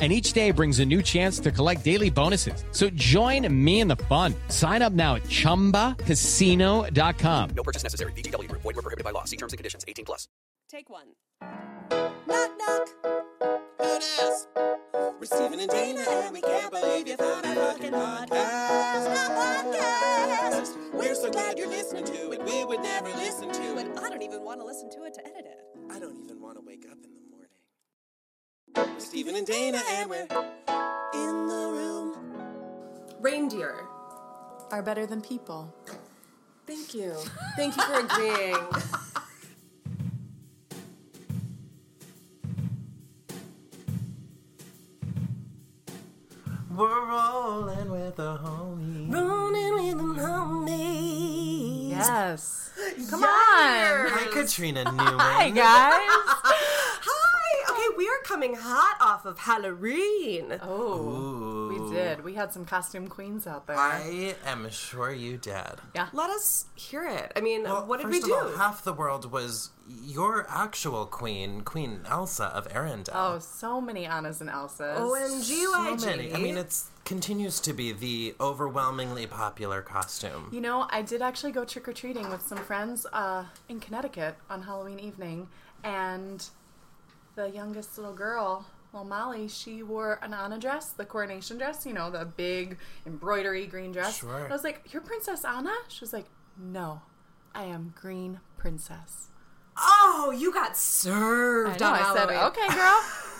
and each day brings a new chance to collect daily bonuses. So join me in the fun. Sign up now at ChumbaCasino.com. No purchase necessary. VGW Group. Void were prohibited by law. See terms and conditions. 18 plus. Take one. Knock, knock. Who dis? We're Stephen and Dana, and we can't believe you found our fucking podcast. Our podcast. We're so glad you're listening to it. We would never listen to it. I don't even want to listen to it to edit it. I don't even want to wake up in the morning. We're Stephen and Dana, and we're in the room. Reindeer are better than people. Thank you. Thank you for agreeing. We're rolling with the homie. Rolling with the homie. Yes. Come Yes. on. Hi, Katrina Newman. Hi, guys. Hi. Okay, we are coming hot off of Halloween. Oh, we did. We had some costume queens out there. I am sure you did. yeah. Let us hear it. I mean, Well, what did first we do? Of all, half the world was your actual queen, Queen Elsa of Arendelle. Oh, so many Annas and Elsas. OMG, so many. I mean, it continues to be the overwhelmingly popular costume. You know, I did actually go trick or treating with some friends uh, in Connecticut on Halloween evening, and the youngest little girl, well, Molly, she wore an Anna dress, the coronation dress, you know, the big embroidery green dress. Sure. I was like, "You're Princess Anna?" She was like, "No, I am Green Princess." Oh, you got served I know. on I said, "Okay, girl."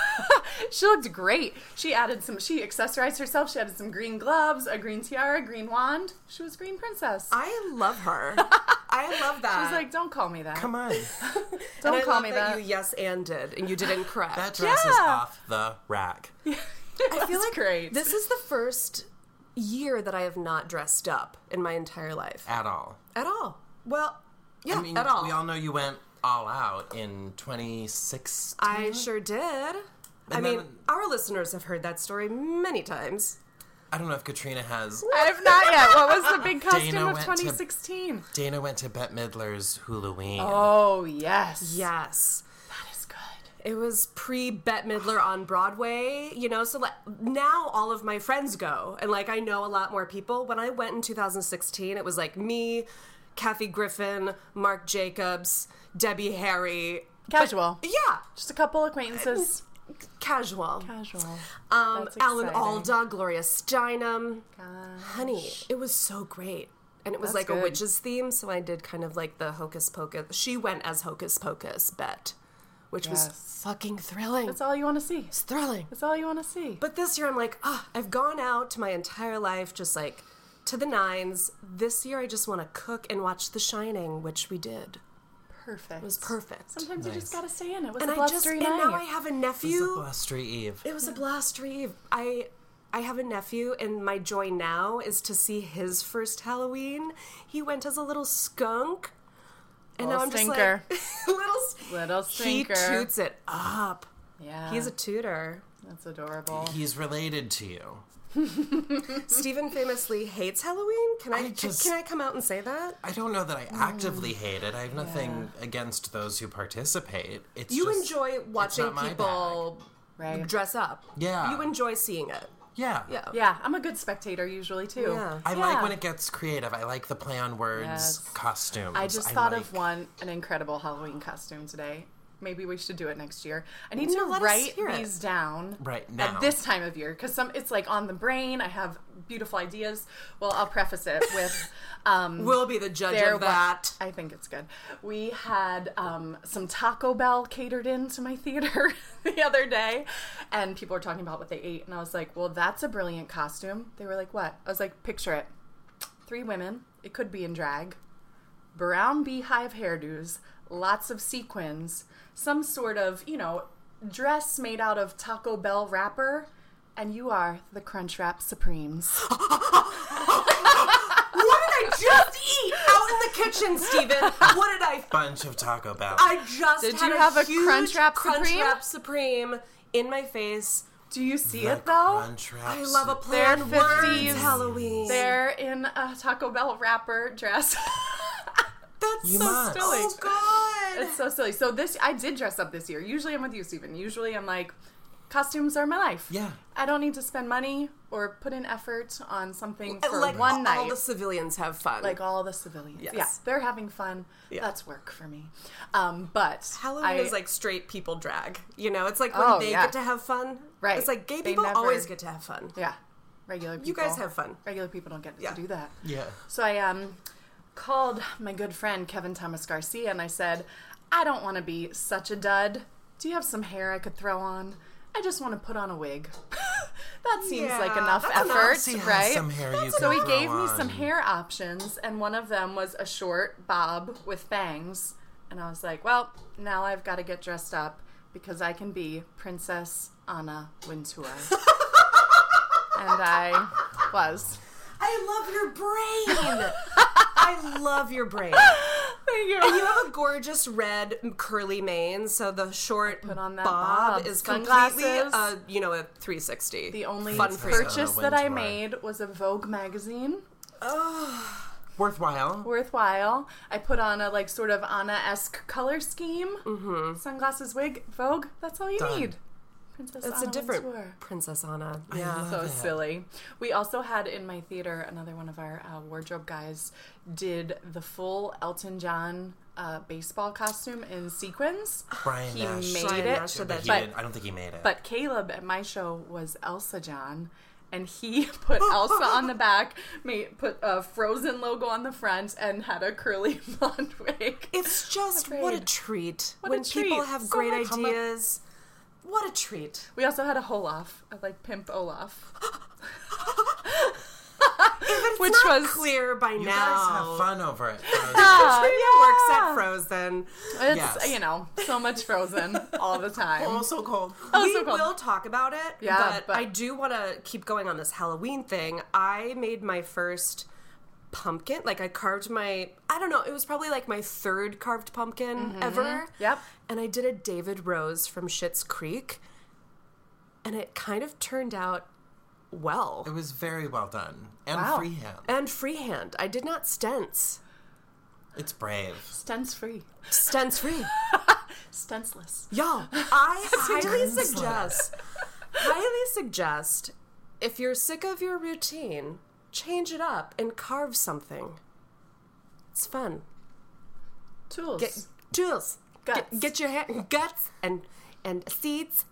she looked great. She added some. She accessorized herself. She added some green gloves, a green tiara, a green wand. She was Green Princess. I love her. I love that. She's like, "Don't call me that. Come on. Don't and I call love me that. that." You yes and did, and you didn't correct. That dress is off the rack. I feel like great. this is the first year that I have not dressed up in my entire life At all. at all. Well, yeah, I mean, at all. we all know you went all out in 2016. I sure did. I And mean, our listeners have heard that story many times. I don't know if Katrina has. I have not yet. What was the big costume Dana of went to- 2016? Dana went to Bette Midler's Halloween. Oh yes, Yes. that is good. It was pre Bette Midler on Broadway, you know, so like now all of my friends go and like I know a lot more people. When I went in 2016, it was like me, Kathy Griffin, Marc Jacobs, Debbie Harry. Casual. Yeah, Just a couple acquaintances. casual. Casual. Um, Alan. Alda, Gloria Steinem. Gosh. Honey, it was so great. And it was That's like a good. witch's theme, so I did kind of like the Hocus Pocus. She went as Hocus Pocus, Bet, which was fucking thrilling. That's all you want to see. It's thrilling. That's all you want to see. But this year, I'm like, ah, I've gone out to my entire life just like to the nines. This year, I just want to cook and watch The Shining, which we did. Perfect. It was perfect. Sometimes you just gotta stay in. It was and a I just blustery and now I have a nephew. It was a nephew. blustery eve. It was a blustery eve. I I have a nephew, and my joy now is to see his first Halloween. He went as a little skunk. And Little now I'm stinker. just like little s- Little He stinker. toots it up. yeah, He's a tutor. that's adorable. He's related to you. Stephen famously hates Halloween. Can I, I just- can I come out and say that? I don't know that I Mm. actively hate it. I have nothing against those who participate. It's You just- enjoy watching not people Right. dress up. Yeah. You enjoy seeing it. Yeah. Yeah. Yeah, I'm a good spectator usually too. Yeah. I Yeah. like when it gets creative. I like the play on words, Yes. costumes. I just thought like- of one, an incredible Halloween costume today. Maybe we should do it next year. I need No, to write these down Right now. at this time of year because some it's like on the brain. I have beautiful ideas. Well, I'll preface it with um, We'll be the judge there of wa- that. I think it's good. We had um, some Taco Bell catered into my theater the other day, and people were talking about what they ate, and I was like, "Well, that's a brilliant costume." They were like, "What?" I was like, "Picture it: three women. It could be in drag, brown beehive hairdos, lots of sequins, some sort of you know dress made out of Taco Bell wrapper." And you are the Crunchwrap Supremes. What did I just eat out in the kitchen, Steven? What did I? Bunch of Taco Bell. I just Did had you have a huge Crunchwrap Supreme? Crunchwrap Supreme in my face. Do you see The it though? I love a They're planned words 50s. Halloween. They're in a Taco Bell wrapper dress. That's You so must. silly. Oh God. it's so silly. So this, I did dress up this year. Usually I'm with you, Stephen. Usually I'm like, costumes are my life. Yeah. I don't need to spend money or put in effort on something for like one all, night. all the civilians have fun. like all the civilians. Yes. Yeah, they're having fun. That's work for me. Um, but Halloween I- is like straight people drag. You know, it's like when Oh, they yeah. get to have fun. Right. It's like gay They people never- always get to have fun. yeah, regular people. You guys have fun. Regular people don't get Yeah. to do that. Yeah. So I um called my good friend Kevin Thomas Garcia and I said, I don't want to be such a dud. Do you have some hair I could throw on? I just want to put on a wig. that seems like Yeah, enough enough. effort, She right? some hair you so he throw gave me some hair options, and one of them was a short bob with bangs. And I was like, well, now I've got to get dressed up because I can be Princess Anna Wintour. and I was. I love your brain. I love your brain. Thank you. And you have a gorgeous red curly mane, so the short put on that bob, bob. is Sunglasses. completely, uh, you know, a 360. The only fun purchase that I made was a Vogue magazine. Worthwhile. Worthwhile. I put on a like sort of Anna esque color scheme. Mm-hmm. Sunglasses, wig, Vogue. That's all you Done. need. Princess It's Anna a different Wintour. Princess Anna. Yeah. So silly. We also had in my theater another one of our uh, wardrobe guys did the full Elton John uh, baseball costume in sequins. Brian he Nash. made Brian it, Nash did But that he but I don't think he made it. But Caleb at my show was Elsa John, and he put Elsa on the back, made put a Frozen logo on the front, and had a curly blonde wig. It's just what a treat What a when people treat. have So great much fun. Ideas. What a treat! We also had a Olaf, a, like pimp Olaf, It's which not was clear by you now. guys have fun over it. Ah, Katrina yeah. works at Frozen. It's Yes. you know so much Frozen all the time. oh, so cold. Oh, we so cool. will talk about it, Yeah, but, but- I do want to keep going on this Halloween thing. I made my first pumpkin. Like I carved my, I don't know, it was probably like my third carved pumpkin ever. Mm-hmm. Yep. And I did a David Rose from Schitt's Creek, and it kind of turned out well. It was very well done. And Wow. freehand. And freehand. I did not stents. It's brave. Stents free, Stents free. stentless. Y'all, I highly suggest, highly suggest, if you're sick of your routine, change it up and carve something. It's fun. Tools. Get tools. Guts. Get, get your hair, guts and and seeds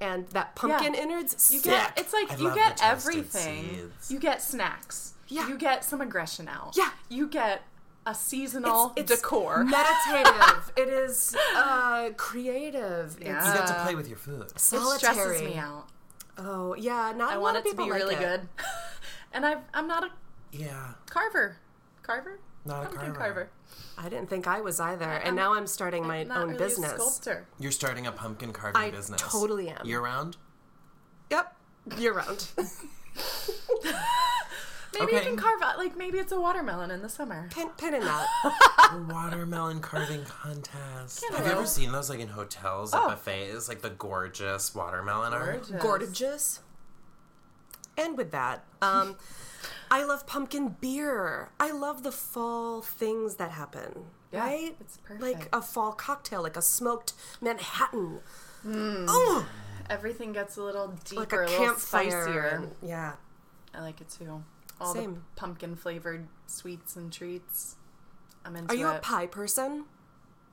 and that pumpkin Yeah. innards. You get Sick. it's like I you get everything. seeds. You get snacks. Yeah. You get some aggression out. Yeah. You get a seasonal It's- it's decor. meditative. it is uh, creative. Yeah. You get to play with your food. it Solitary. stresses me out. Oh yeah, not I a want lot it of to be like really it. good. and I I'm not a Yeah. carver. Carver? Not a Pumpkin carver. I didn't think I was either, and now I'm starting my Not own really business. a sculptor. You're starting a pumpkin carving I business. totally am. Year round? Yep, year round. Maybe you can carve out like maybe it's a watermelon in the summer. pin, pin in that. Watermelon carving contest. Have you ever seen those like in hotels at Oh. buffets? Like the gorgeous watermelon art? Gorgeous. And with that, um, I love pumpkin beer. I love the fall things that happen. Yeah, right? it's Like a fall cocktail, like a smoked Manhattan, Oh, Everything gets a little deeper, like a a little campfire. spicier. yeah. I like it too. All Same. the pumpkin flavored sweets and treats. I'm into it. Are you it. a pie person?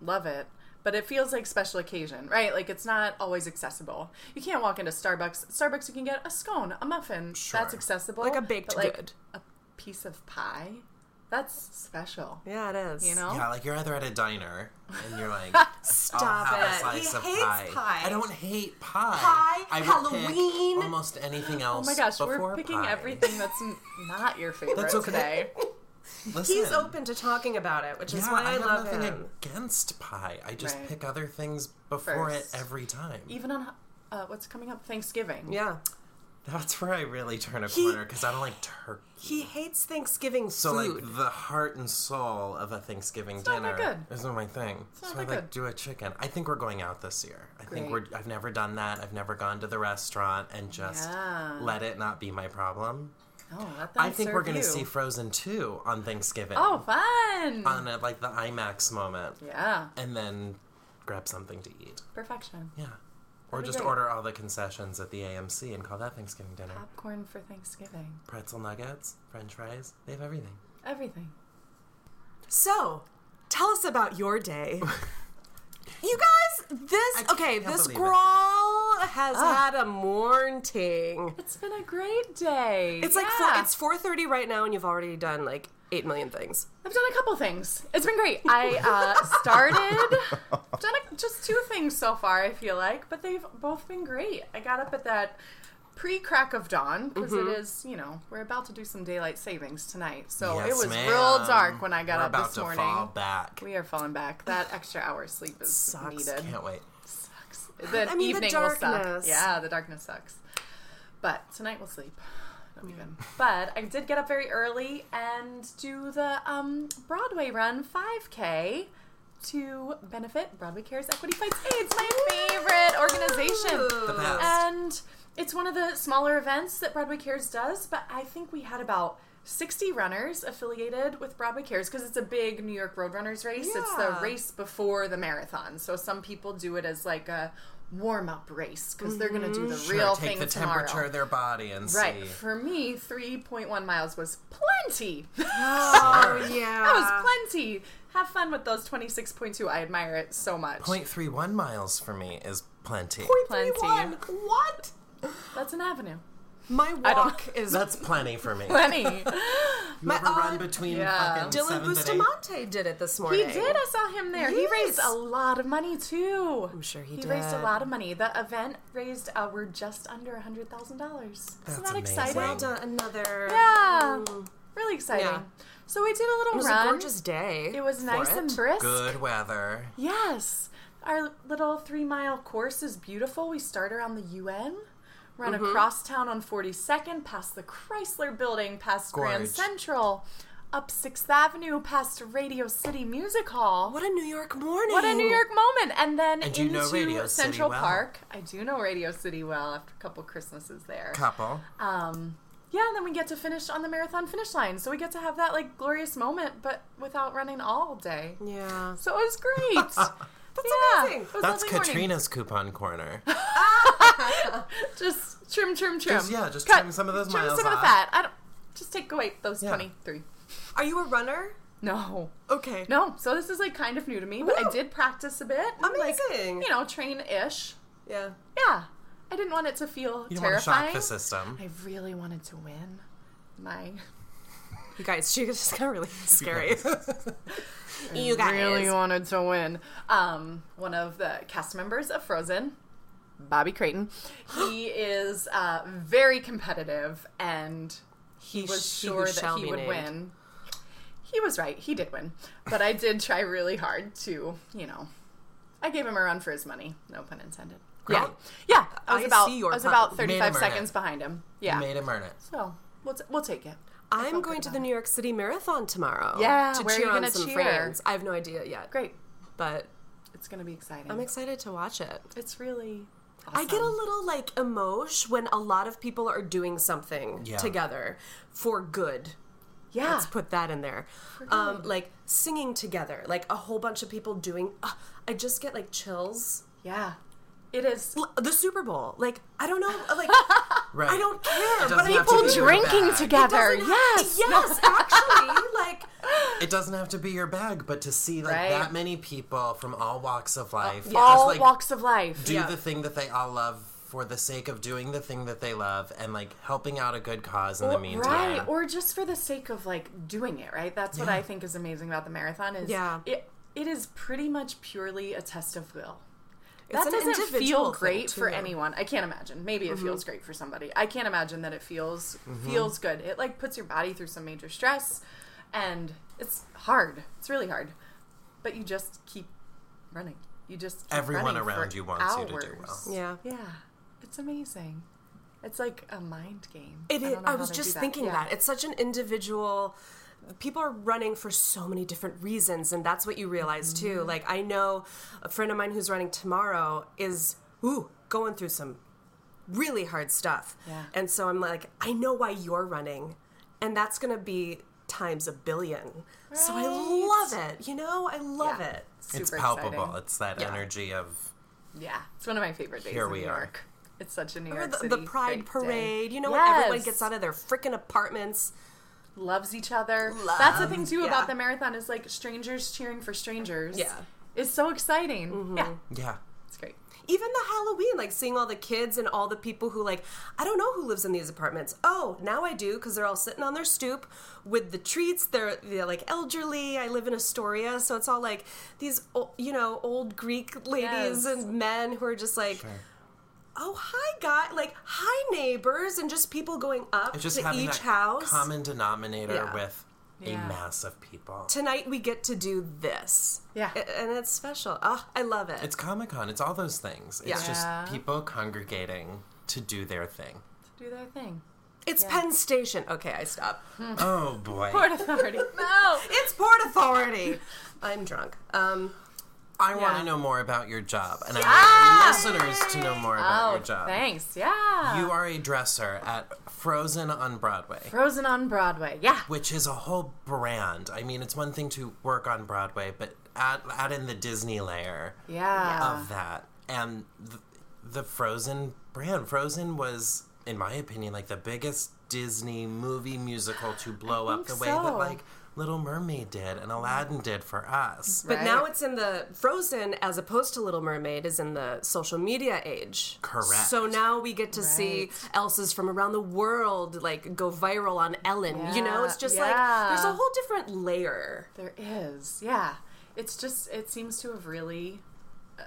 Love it. But it feels like special occasion, right? Like it's not always accessible. You can't walk into Starbucks. Starbucks, you can get a scone, a muffin. Sure. That's accessible, Like a baked but, like, good. a piece of pie. That's special. Yeah, it is. You know? Yeah, like you're either at a diner and you're like, Stop I'll have it. a slice He of hates pie. pie. I don't hate pie. Pie, I Halloween. Almost anything else. Oh my gosh, we're picking pie. everything that's not your favorite That's okay. today. Listen, He's open to talking about it, which is why I, I have love nothing him. against pie. I just Right. pick other things before First. it every time. Even on uh, what's coming up, Thanksgiving. Yeah. That's where I really turn a He- corner because I don't like turkey. He hates Thanksgiving so food. like the heart and soul of a Thanksgiving not dinner that good. isn't my thing. not so I like good. do a chicken. I think we're going out this year. I think we're. I've never done that. I've never gone to the restaurant and just Yeah. let it not be my problem. Oh, I think we're gonna see Frozen two on Thanksgiving. Oh, fun! on a, like the IMAX moment, yeah, and then grab something to eat. perfection. Yeah. Or just great. order all the concessions at the AMC and call that Thanksgiving dinner. Popcorn for Thanksgiving. Pretzel nuggets, French fries, they have everything. Everything. So, tell us about your day. you guys, this okay, this believe it. girl has Ah. had a morning. It's been a great day. It's like Yeah. four, it's four thirty right now, and you've already done like eight million things. I've done a couple things. It's been great. I uh, started, done a, just two things so far. I feel like, but they've both been great. I got up at that pre crack of dawn because Mm-hmm. is, you know, we're about to do some daylight savings tonight, so Yes, it was ma'am. real dark when I got We're up about this morning to morning. fall back. We are falling back. That extra hour of sleep is Sucks. needed. Can't wait. The I mean, the evening will suck. Yeah, the darkness sucks. But tonight we'll sleep. That'll be. But I did get up very early and do the um, Broadway Run 5K to benefit Broadway Cares Equity Fights AIDS, my favorite organization. The best. And it's one of the smaller events that Broadway Cares does, but I think we had about 60 runners affiliated with Broadway Cares because it's a big New York Roadrunners race. It's the race before the marathon. So some people do it as like a warm up race because they're going to do the mm-hmm. Sure, real take thing the tomorrow. temperature of their body and Right. see. For me, 3.1 miles was plenty. Oh yeah, that was plenty. Have fun with those 26.2. I admire it so much. 0.31 miles for me is plenty. Plenty. What? That's an avenue. My walk is That's plenty for me. Plenty. You ever uh, run between yeah. fucking Dylan seventh and eighth? Bustamante did it this morning. He did. I saw him there. He raised a lot of money too. I'm sure he did. He raised a lot of money. The event raised uh, we're just under a hundred thousand dollars. Isn't that amazing. exciting? Well done, another. Yeah, really exciting. Yeah. So we did a little It was run. a gorgeous day. It was for nice it. and brisk. Good weather. Yes. Our little three mile course is beautiful. We start around the UN, run Mm-hmm. across town on 42nd, past the Chrysler building, past Grand Central, up 6th Avenue, past Radio City Music Hall. What a New York morning! What a New York moment! And then And into know Radio City Central well. Park. I do know Radio City well after a couple Christmases there. Couple. Um, yeah, and then we get to finish on the marathon finish line. So we get to have that like glorious moment, but without running all day. Yeah. So it was great. That's amazing. It was a That's lovely morning. Katrina's coupon corner. Just trim, trim, trim. Just- yeah, just trim some of those trim miles some of the off. fat. I don't. Just take away those Yeah. twenty-three. Are you a runner? No, Okay. no. So this is like kind of new to me, but I did practice a bit. and, like, Amazing. you know, train-ish. Yeah. Yeah. I didn't want it to feel You don't want to terrifying. shock the system. I really wanted to win. My You guys, she just got really scary. you guys. really wanted to win. Um, one of the cast members of Frozen, Bobby Creighton, he is uh, very competitive, and he was He who sure that he would named. win. He was right. He did win, but I did try really hard to, you know, I gave him a run for his money. No pun intended. Yeah, yeah. I was I about see your I was pun. about thirty five seconds behind him. You Yeah. made him earn it. So we'll t- we'll take it. I I'm going to the it. New York City Marathon tomorrow. Yeah, to where are you on gonna some cheer? friends. I have no idea yet. Great. but It's gonna be exciting. I'm excited to watch it. It's really. I get a little like emotion when a lot of people are doing something Yeah. together for good. Yeah. Let's put that in there. Um, like singing together, like a whole bunch of people doing. Uh, I just get like chills. Yeah. It is. L- The Super Bowl, like I don't know, like Right. I don't care. doesn't but have to People drinking together. Doesn't have- Yes. yes, actually, like it doesn't have to be your bag, but to see like Right. that many people from all walks of life, All just, like, walks of life. do Yeah. the thing that they all love for the sake of doing the thing that they love and like helping out a good cause in the meantime. Right, or just for the sake of like doing it, right? That's what I think is amazing about the marathon is Yeah. it it is pretty much purely a test of will. It's that an doesn't individual feel thing, great too. for anyone. I can't imagine. Maybe it mm-hmm. feels great for somebody. I can't imagine that it feels mm-hmm. feels good. It like puts your body through some major stress and it's hard. It's really hard. But you just keep running. You just keep Everyone around for you wants you to do hours. well. Yeah. Yeah. It's amazing. It's like a mind game. It I is. I, was just that. thinking Yeah. that. It's such an individual. People are running for so many different reasons, and that's what you realize too. Mm-hmm. Like I know a friend of mine who's running tomorrow is ooh going through some really hard stuff, Yeah. and so I'm like, I know why you're running, and that's gonna be times a billion. So I love it. You know, I love Yeah. it. It's palpable. exciting. It's that Yeah. energy of Yeah, it's one of my favorite days Here in we New are. York. It's such a New York the, City the Pride Parade. day. You know, when everyone gets out of their freaking apartments. Loves each other. That's the thing too yeah. about the marathon is like strangers cheering for strangers. Yeah. Mm-hmm. it's so exciting. Yeah, yeah. it's great. even the Halloween, like seeing all the kids and all the people who like, I don't know who lives in these apartments. Oh, now I do because they're all sitting on their stoop with the treats. They're they're like elderly. I live in Astoria, so it's all like these, you know, old Greek ladies Yes. and men who are just like. Oh hi guy like hi neighbors and just people going up It's just to having each that house. common denominator Yeah. with Yeah. a mass of people. Tonight we get to do this. Yeah. A- and it's special. Oh, I love it. It's Comic Con. It's all those things. It's Yeah. just people congregating to do their thing. To do their thing. It's Penn Station. Okay, I stop. Oh boy. Port Authority. no. It's Port Authority. I'm drunk. Um, I want to know more about your job, and I want listeners to know more about Oh, your job. thanks. Yeah. You are a dresser at Frozen on Broadway, Frozen on Broadway. Yeah. which is a whole brand. I mean, it's one thing to work on Broadway, but add, add in the Disney layer Yeah. of that. And the, the Frozen brand. Frozen was, in my opinion, like the biggest Disney movie musical to blow up the way that, like, Little Mermaid did and Aladdin did for us. but Right. now it's in the Frozen as opposed to Little Mermaid is in the social media age. Correct. So now we get to see Elsa's from around the world like go viral on Ellen. you know, it's just yeah. like there's a whole different layer. There is, yeah. It's just it seems to have really uh,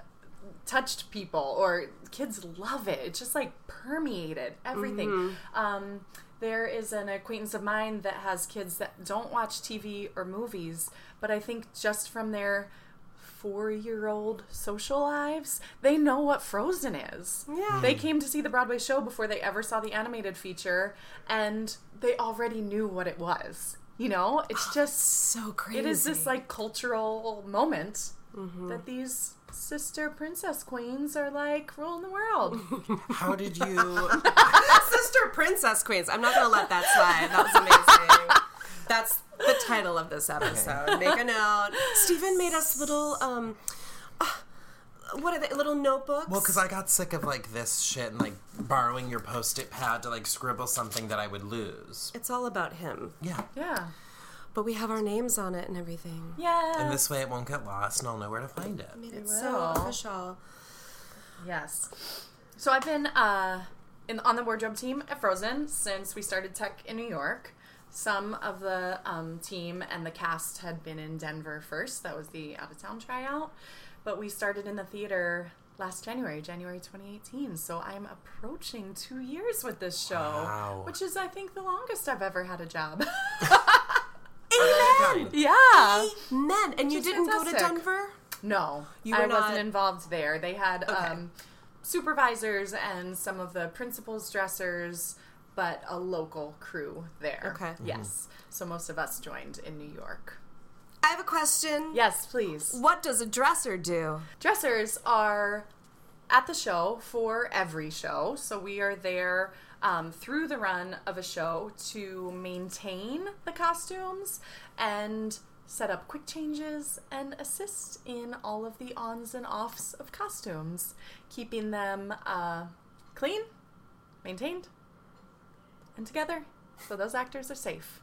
touched people, or kids love it. It's just like permeated everything. Mm-hmm. Um, there is an acquaintance of mine that has kids that don't watch TV or movies, but I think just from their four-year-old social lives, they know what Frozen is. Yeah. They came to see the Broadway show before they ever saw the animated feature, and they already knew what it was. You know, it's oh, just So crazy. it is this like cultural moment mm-hmm. that these sister princess queens are like ruling the world. How did you. Sister Princess Queens. I'm not gonna let that slide. That was amazing. That's the title of this episode. Make a note. Stephen made us little um uh, what are they little notebooks? Well, because I got sick of like this shit and like borrowing your post-it pad to like scribble something that I would lose. it's all about him. Yeah. yeah. But we have our names on it and everything. Yeah. And this way it won't get lost and I'll know where to find it. It's so will. official. Yes. So I've been uh, in on the wardrobe team at Frozen since we started tech in New York. Some of the um, team and the cast had been in Denver first. That was the out of town tryout. But we started in the theater last January, January 2018. So I'm approaching two years with this show, Wow. which is, I think, the longest I've ever had a job. Kind. yeah. Men, and you didn't go to fantastic. Denver? No, You I were not- wasn't involved there. They had Okay. um, supervisors and some of the principals, dressers, but a local crew there. Okay. Yes. So most of us joined in New York. I have a question. Yes, please. What does a dresser do? Dressers are at the show for every show. So we are there um, through the run of a show to maintain the costumes and set up quick changes and assist in all of the ons and offs of costumes, keeping them uh, clean, maintained, and together so those actors are safe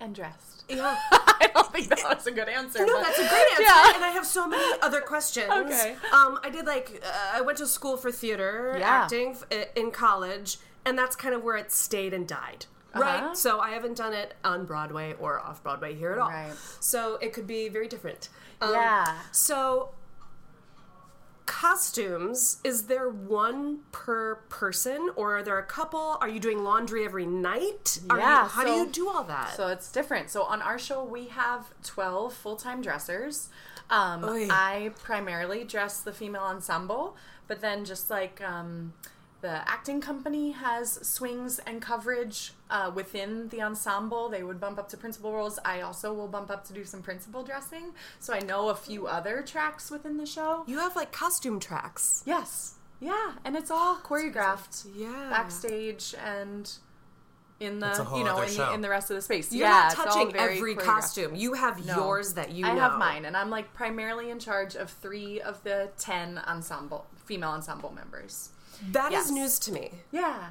and dressed. Yeah. I don't think that was a good answer. No, but- that's a great answer, Yeah. and I have so many other questions. Okay. Um, I did like uh, I went to school for theater Yeah. acting f- i- in college, and that's kind of where it stayed and died. Uh-huh. Right. So I haven't done it on Broadway or off Broadway here at all. Right. So it could be very different. Um, Yeah. So costumes is there one per person or are there a couple are you doing laundry every night Are you- Yeah, how do you do all that So it's different. So on our show, we have 12 full time dressers. Um, I primarily dress the female ensemble, but then just like um, the acting company has swings and coverage uh, within the ensemble, they would bump up to principal roles. I also will bump up to do some principal dressing. So I know a few other tracks within the show. you have like costume tracks Yes. Yeah, and it's all choreographed Yeah. backstage and in the you know in the, in the rest of the space. You're yeah, not touching every costume. You have No. yours that you I know. have mine, and I'm like primarily in charge of three of the ten ensemble female ensemble members. That is Yes. news to me. Yeah,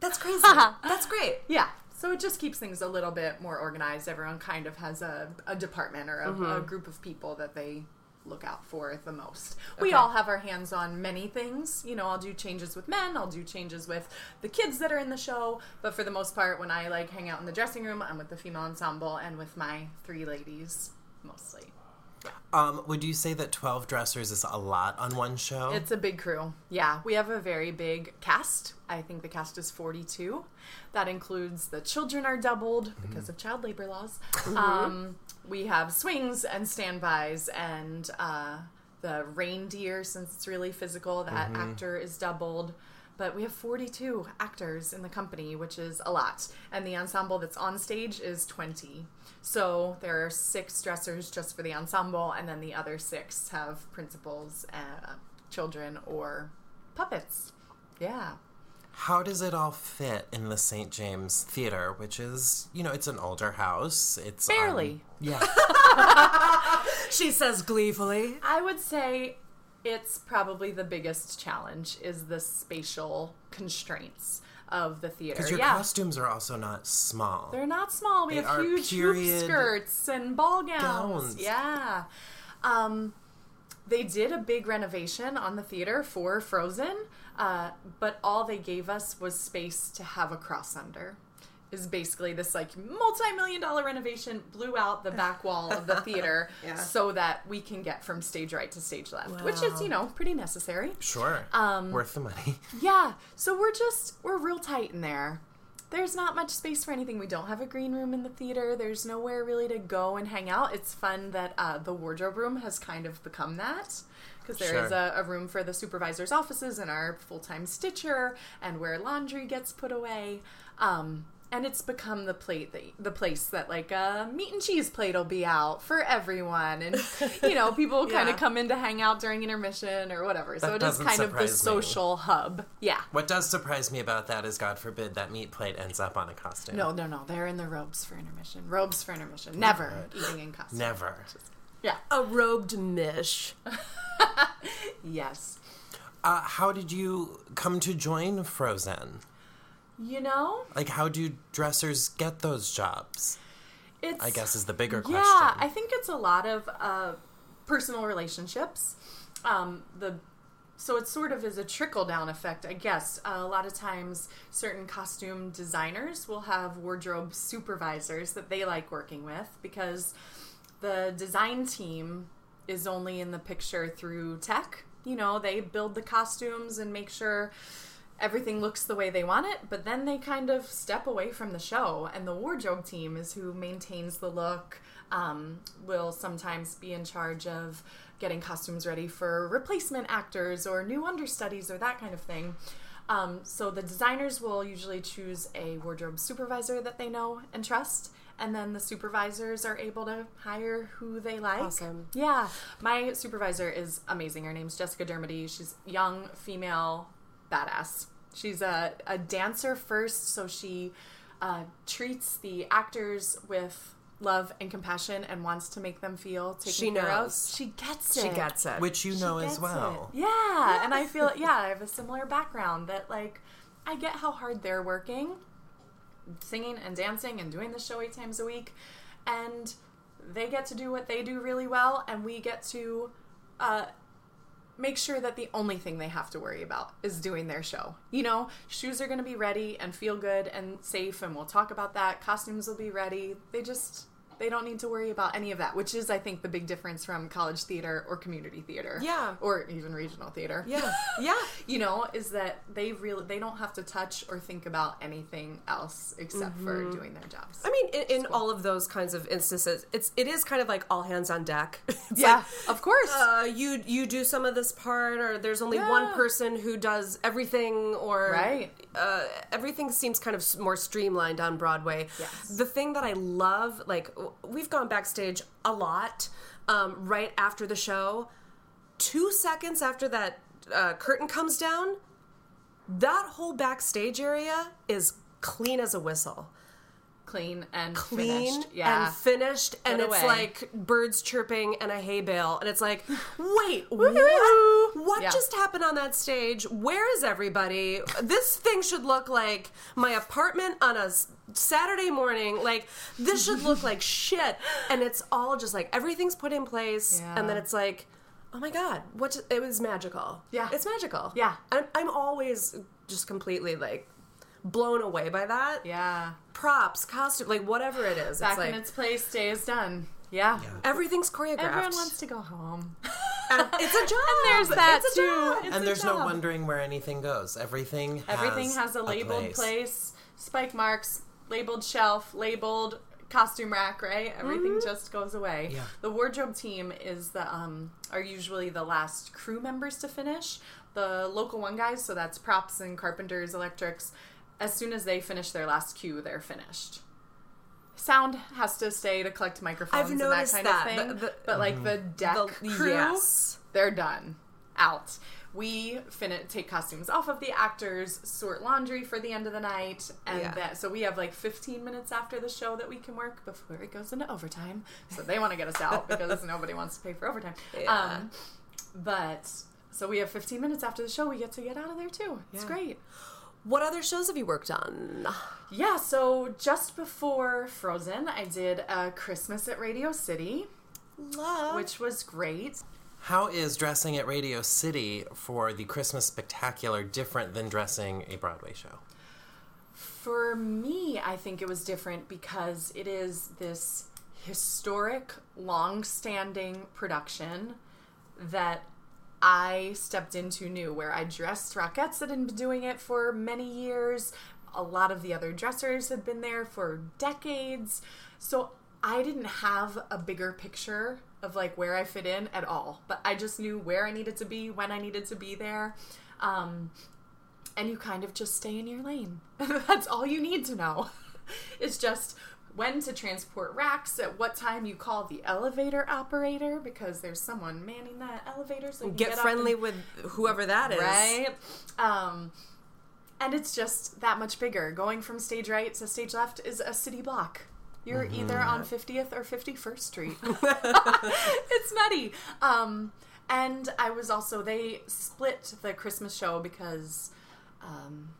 That's crazy. That's great. yeah. So it just keeps things a little bit more organized. Everyone kind of has a, a department or a, Mm-hmm. a group of people that they look out for the most. We all have our hands on many things. You know, I'll do changes with men, I'll do changes with the kids that are in the show, but for the most part when I like hang out in the dressing room, I'm with the female ensemble and with my three ladies mostly. Um, would you say that 12 dressers is a lot on one show? It's a big crew. Yeah, we have a very big cast. I think the cast is 42. That includes the children are doubled because of child labor laws. Um, we have swings and standbys and uh, the reindeer, since it's really physical, that actor is doubled. But we have 42 actors in the company, which is a lot. And the ensemble that's on stage is 20. So there are six dressers just for the ensemble, and then the other six have principals, uh, children, or puppets. Yeah. How does it all fit in the St. James Theater, which is, you know, it's an older house. It's um, Barely. yeah. She says gleefully. I would say it's probably the biggest challenge is the spatial constraints of the theater. Because your yeah. costumes are also not small. They're not small. We They have huge hoop skirts and ball gowns. gowns. Yeah. Um, they did a big renovation on the theater for Frozen, uh, but all they gave us was space to have a cross under. Is basically this like multi-million dollar renovation blew out the back wall of the theater so that we can get from stage right to stage left, which is you know pretty necessary. Sure. Um, Worth the money. Yeah, so we're just we're real tight in there. There's not much space for anything. We don't have a green room in the theater. There's nowhere really to go and hang out. It's fun that uh, the wardrobe room has kind of become that because there is Sure. a, a room for the supervisor's offices and our full time stitcher and where laundry gets put away. Um, and it's become the plate that the place that like a meat and cheese plate will be out for everyone, and you know people kind of come in to hang out during intermission or whatever. so That it is kind of the surprise me. social hub. Yeah. What does surprise me about that is, God forbid, that meat plate ends up on a costume. No, no, no. They're in the robes for intermission. Robes for intermission. Never eating in costume. Never. Yeah. A robed mish. Yes. Uh, how did you come to join Frozen? You know, Like, how do dressers get those jobs? it's. I guess is the bigger Yeah, question. Yeah, I think it's a lot of uh, personal relationships. Um, the so it sort of is a trickle down effect, I guess. Uh, a lot of times, certain costume designers will have wardrobe supervisors that they like working with because the design team is only in the picture through tech. You know, they build the costumes and make sure everything looks the way they want it, but then they kind of step away from the show, and the wardrobe team is who maintains the look, um, will sometimes be in charge of getting costumes ready for replacement actors or new understudies or that kind of thing. Um, so the designers will usually choose a wardrobe supervisor that they know and trust, and then the supervisors are able to hire who they like. Awesome. Yeah, my supervisor is amazing. Her name's Jessica Dermody. She's young, female, badass. She's a, a dancer first, so she uh, treats the actors with love and compassion and wants to make them feel taken She care of. knows. She gets it. She gets it. Which you know as well. it. Yeah, and I feel yeah, I have a similar background that like I get how hard they're working, singing and dancing and doing the show eight times a week, and they get to do what they do really well, and we get to uh, make sure that the only thing they have to worry about is doing their show. You know, shoes are going to be ready and feel good and safe, and we'll talk about that. Costumes will be ready. They just they don't need to worry about any of that, which is I think the big difference from college theater or community theater. Yeah. Or even regional theater. Yeah. Yeah. you know, is that they really they don't have to touch or think about anything else except for doing their jobs. I mean, in, in all of those kinds of instances, it's it is kind of like all hands on deck. It's yeah, like, of course. uh, you you do some of this part, or there's only one person who does everything, or Right. Uh, everything seems kind of more streamlined on Broadway. Yes. The thing that I love, like we've gone backstage a lot, um, right after the show. Two seconds after that uh, curtain comes down, that whole backstage area is clean as a whistle clean and clean finished. Yeah. and finished and Put it's away. like birds chirping and a hay bale and it's like wait what what Yeah. just happened on that stage where is everybody this thing should look like my apartment on a saturday morning like this should look like shit and it's all just like everything's put in place and then it's like oh my god what it was magical Yeah. it's magical Yeah. i'm, I'm always just completely like blown away by that yeah. props, costume, like whatever it is. Back it's like in its place, day is done. Yeah. everything's choreographed. Everyone wants to go home. And it's a job. And there's that It's a too. job. It's and a there's no wondering where anything goes. Everything has Everything has a labeled place. spike marks, labeled shelf, labeled costume rack, right? Everything just goes away. Yeah. The wardrobe team is the um are usually the last crew members to finish. The local one guys, so that's props and carpenters, electrics. As soon as they finish their last cue, they're finished. Sound has to stay to collect microphones I've and that kind that, of thing. but the- but like the deck The- crew, yes. they're done out we fin- take costumes off of the actors sort laundry for the end of the night and Yeah. that so we have like 15 minutes after the show that we can work before it goes into overtime so they want to get us out because nobody wants to pay for overtime um, but so we have 15 minutes after the show we get to get out of there too it's great What other shows have you worked on? yeah so just before frozen i did a christmas at radio city Love. which was great How is dressing at Radio City for the Christmas Spectacular different than dressing a Broadway show? For me, I think it was different because it is this historic, long standing production that I stepped into new, where I dressed Rockettes that had been doing it for many years. A lot of the other dressers had been there for decades. So I didn't have a bigger picture of like where I fit in at all, but I just knew where I needed to be, when I needed to be there. Um, and you kind of just stay in your lane. That's all you need to know. It's just when to transport racks, at what time you call the elevator operator because there's someone manning that elevator. So you Get, get friendly and- with whoever that is. right? Um, and it's just that much bigger. Going from stage right to stage left is a city block. You're either on 50th or 51st Street. it's nutty. Um, and I was also, they split the Christmas show because um,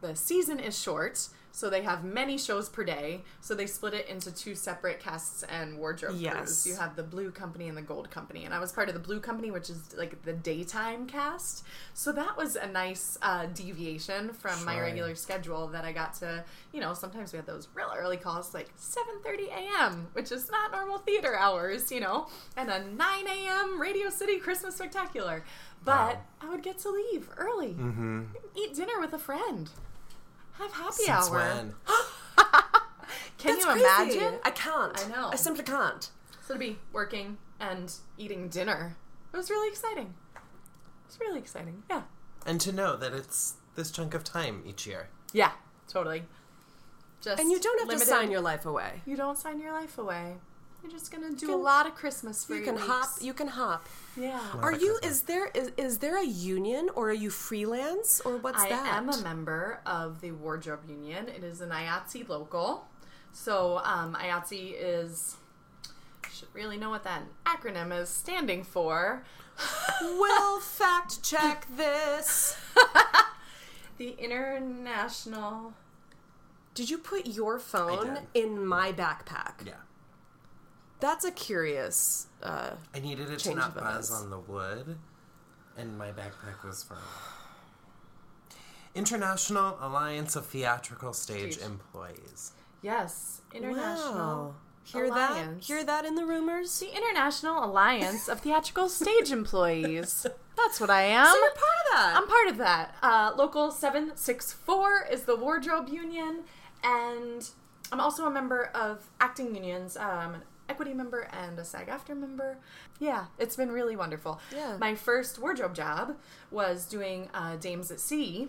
the season is short. So they have many shows per day. So they split it into two separate casts and wardrobe Yes. crews. You have the blue company and the gold company. And I was part of the blue company, which is like the daytime cast. So that was a nice uh, deviation from my regular schedule that I got to, you know, sometimes we had those real early calls like 7.30 a.m., which is not normal theater hours, you know, and a 9 a.m. Radio City Christmas Spectacular. But I would get to leave early, eat dinner with a friend, have happy Since hour. when? Can That's you crazy. imagine? I can't. I know. I simply can't. So to be working and eating dinner, it was really exciting. It's really exciting. Yeah. And to know that it's this chunk of time each year. Yeah, totally. Just And you don't have limited- to sign your life away. You don't sign your life away. You're just gonna do a lot of Christmas for You your can hop. You can hop. yeah. Are you? Is there? Is, is there a union or are you freelance or what's I that? I am a member of the Wardrobe Union. It is an IATSE local. So um, IATSE is should really know what that acronym is standing for. We'll fact check this. The International. Did you put your phone in my backpack? Yeah. That's a curious. Uh, I needed it to Change not of buzz events. on the wood, and my backpack was firm. International Alliance of Theatrical Stage Stage. Employees. Yes, international. wow. Hear Alliance. that? Hear that in the rumors? The International Alliance of Theatrical Stage Employees. That's what I am. So you're part of that. I'm part of that. Uh, Local 764 is the wardrobe union, and I'm also a member of acting unions. I'm an equity member and a SAG-AFTRA member. Yeah, it's been really wonderful. Yeah. My first wardrobe job was doing uh, Dames at Sea,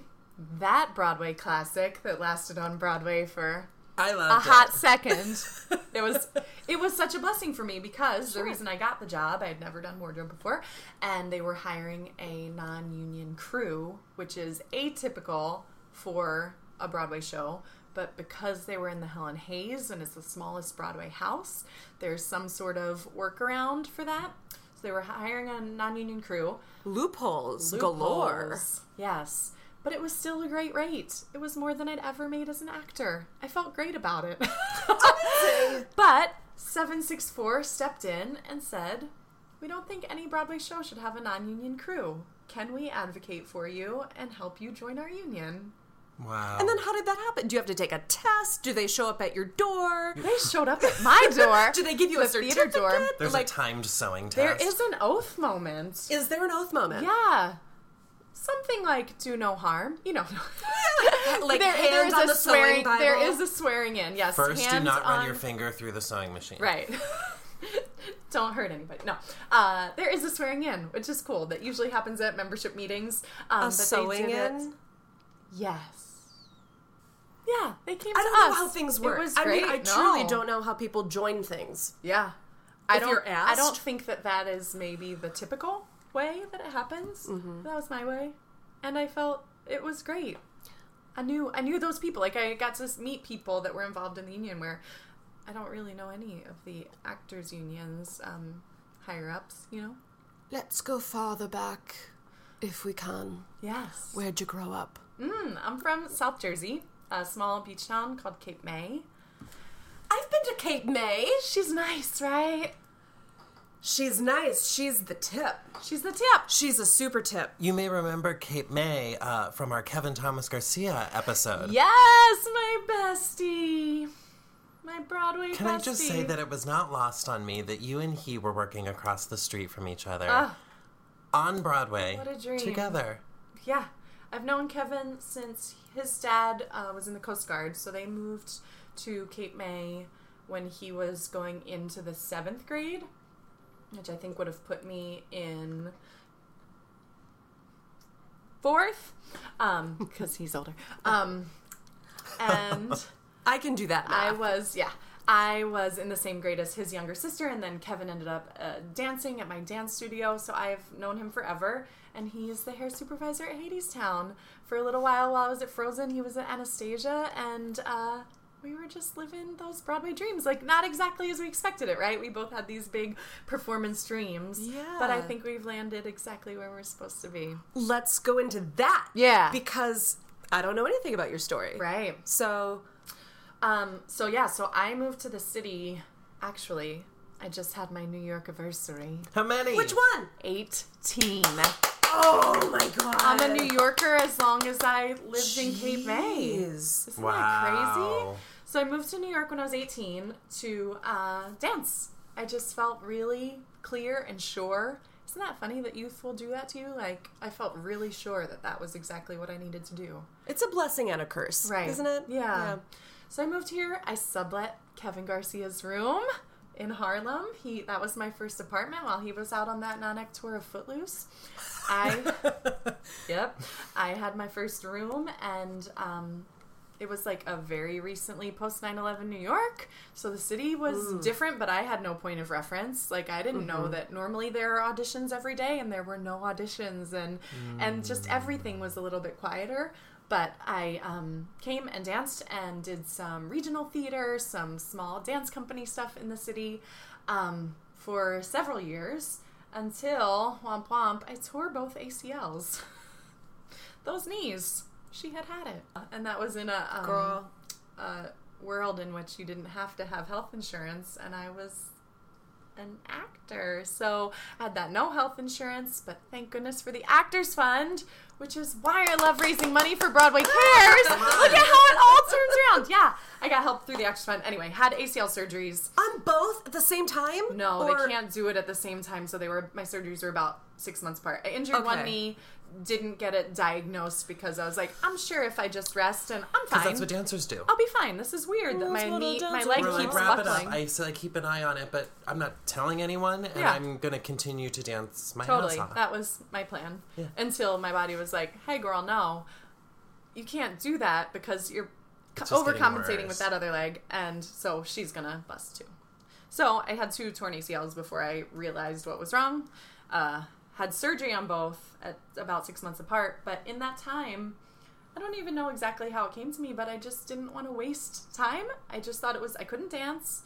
that Broadway classic that lasted on Broadway for I a love a hot second. it was it was such a blessing for me because the reason I got the job, I had never done wardrobe before, and they were hiring a non-union crew, which is atypical for a Broadway show. But because they were in the Helen Hayes and it's the smallest Broadway house, there's some sort of workaround for that. So they were hiring a non-union crew. Loopholes, galore. Yes. But it was still a great rate. It was more than I'd ever made as an actor. I felt great about it. but 764 stepped in and said, We don't think any Broadway show should have a non union crew. Can we advocate for you and help you join our union? Wow. And then how did that happen? Do you have to take a test? Do they show up at your door? They showed up at my door. Do they give you a the theater certificate? door. There's like, a timed sewing test. There is an oath moment. is there an oath moment? Yeah. Something like do no harm. You know. Like there, hand there's on a the sewing swearing Bible? there is a swearing in. Yes. First, do hands not run on- your finger through the sewing machine. Right. Don't hurt anybody. No. Uh, there is a swearing in, which is cool. That usually happens at membership meetings. Um, A but they sewing did it- in? Yes. Yeah, they came I to don't know us. how things work. It was I mean, I truly No. don't know how people join things. Yeah. I If don't, you're I don't think that that is maybe the typical way that it happens. Mm-hmm. That was my way, and I felt it was great. I knew I knew those people. Like I got to meet people that were involved in the union where I don't really know any of the actors unions um, higher ups. You know. Let's go farther back, if we can. Yes. Where'd you grow up? Mm, I'm from South Jersey, a small beach town called Cape May. I've been to Cape May. She's nice, right? She's nice. She's the tip. She's the tip. She's a super tip. You may remember Cape May uh, from our Kevin Thomas Garcia episode. Yes, my bestie. My Broadway Can bestie. I just say that it was not lost on me that you and he were working across the street from each other Ah. on Broadway What a dream. together? Yeah. I've known Kevin since his dad uh, was in the Coast Guard, so they moved to Cape May when he was going into the seventh grade, which I think would have put me in fourth, um, because he's older. Um, and I can do that. I was, yeah. I was in the same grade as his younger sister, and then Kevin ended up uh, dancing at my dance studio, so I've known him forever. And he's the hair supervisor at Hadestown. For a little while while I was at Frozen, he was at Anastasia, and uh, we were just living those Broadway dreams. Like, not exactly as we expected it, right? We both had these big performance dreams. Yeah. But I think we've landed exactly where we're supposed to be. Let's go into that. Yeah. Because I don't know anything about your story. Right. So Um, so yeah, so I moved to the city. Actually, I just had my New York anniversary. How many? which one? 18. Oh my god. I'm a New Yorker as long as I lived in Cape May. Jeez. Isn't that crazy? So I moved to New York when I was 18 to uh, dance. I just felt really clear and sure. Isn't that funny that youth will do that to you? Like, I felt really sure that that was exactly what I needed to do. It's a blessing and a curse, Right. Isn't it? Yeah. So I moved here. I sublet Kevin Garcia's room in Harlem. He that was my first apartment while he was out on that non-act tour of Footloose. I Yep. I had my first room and um it was like a very recently post 9-11 New York. So the city was different, but I had no point of reference. Like I didn't know that normally there are auditions every day and there were no auditions and and just everything was a little bit quieter. But I um, came and danced and did some regional theater, some small dance company stuff in the city um, for several years until womp womp, I tore both ACLs. Those knees, she had had it, and that was in a um, Girl. a world in which you didn't have to have health insurance, and I was an actor. So I had that no health insurance, but thank goodness for the Actors Fund, which is why I love raising money for Broadway Cares. Look at how it all turns around. Yeah, I got help through the Actors Fund. Anyway, had ACL surgeries. On both at the same time? No, Or- they can't do it at the same time. So they were my surgeries were about six months apart. I injured one knee, didn't get it diagnosed because I was like, I'm sure if I just rest and I'm fine. Because that's what dancers do. I'll be fine. This is weird that my That's what a knee, my leg. We're keeps like, wrap it buckling. up. I said I keep an eye on it, but I'm not telling anyone, and Yeah. I'm gonna continue to dance my Totally. ass off. That was my plan. Until my body was like, hey, girl, no. You can't do that because you're co- It's just getting overcompensating worse. with that other leg. And so she's going to bust too. So I had two torn ACLs before I realized what was wrong. Uh, had surgery on both at about six months apart. But in that time, I don't even know exactly how it came to me, but I just didn't want to waste time. I just thought it was, I couldn't dance.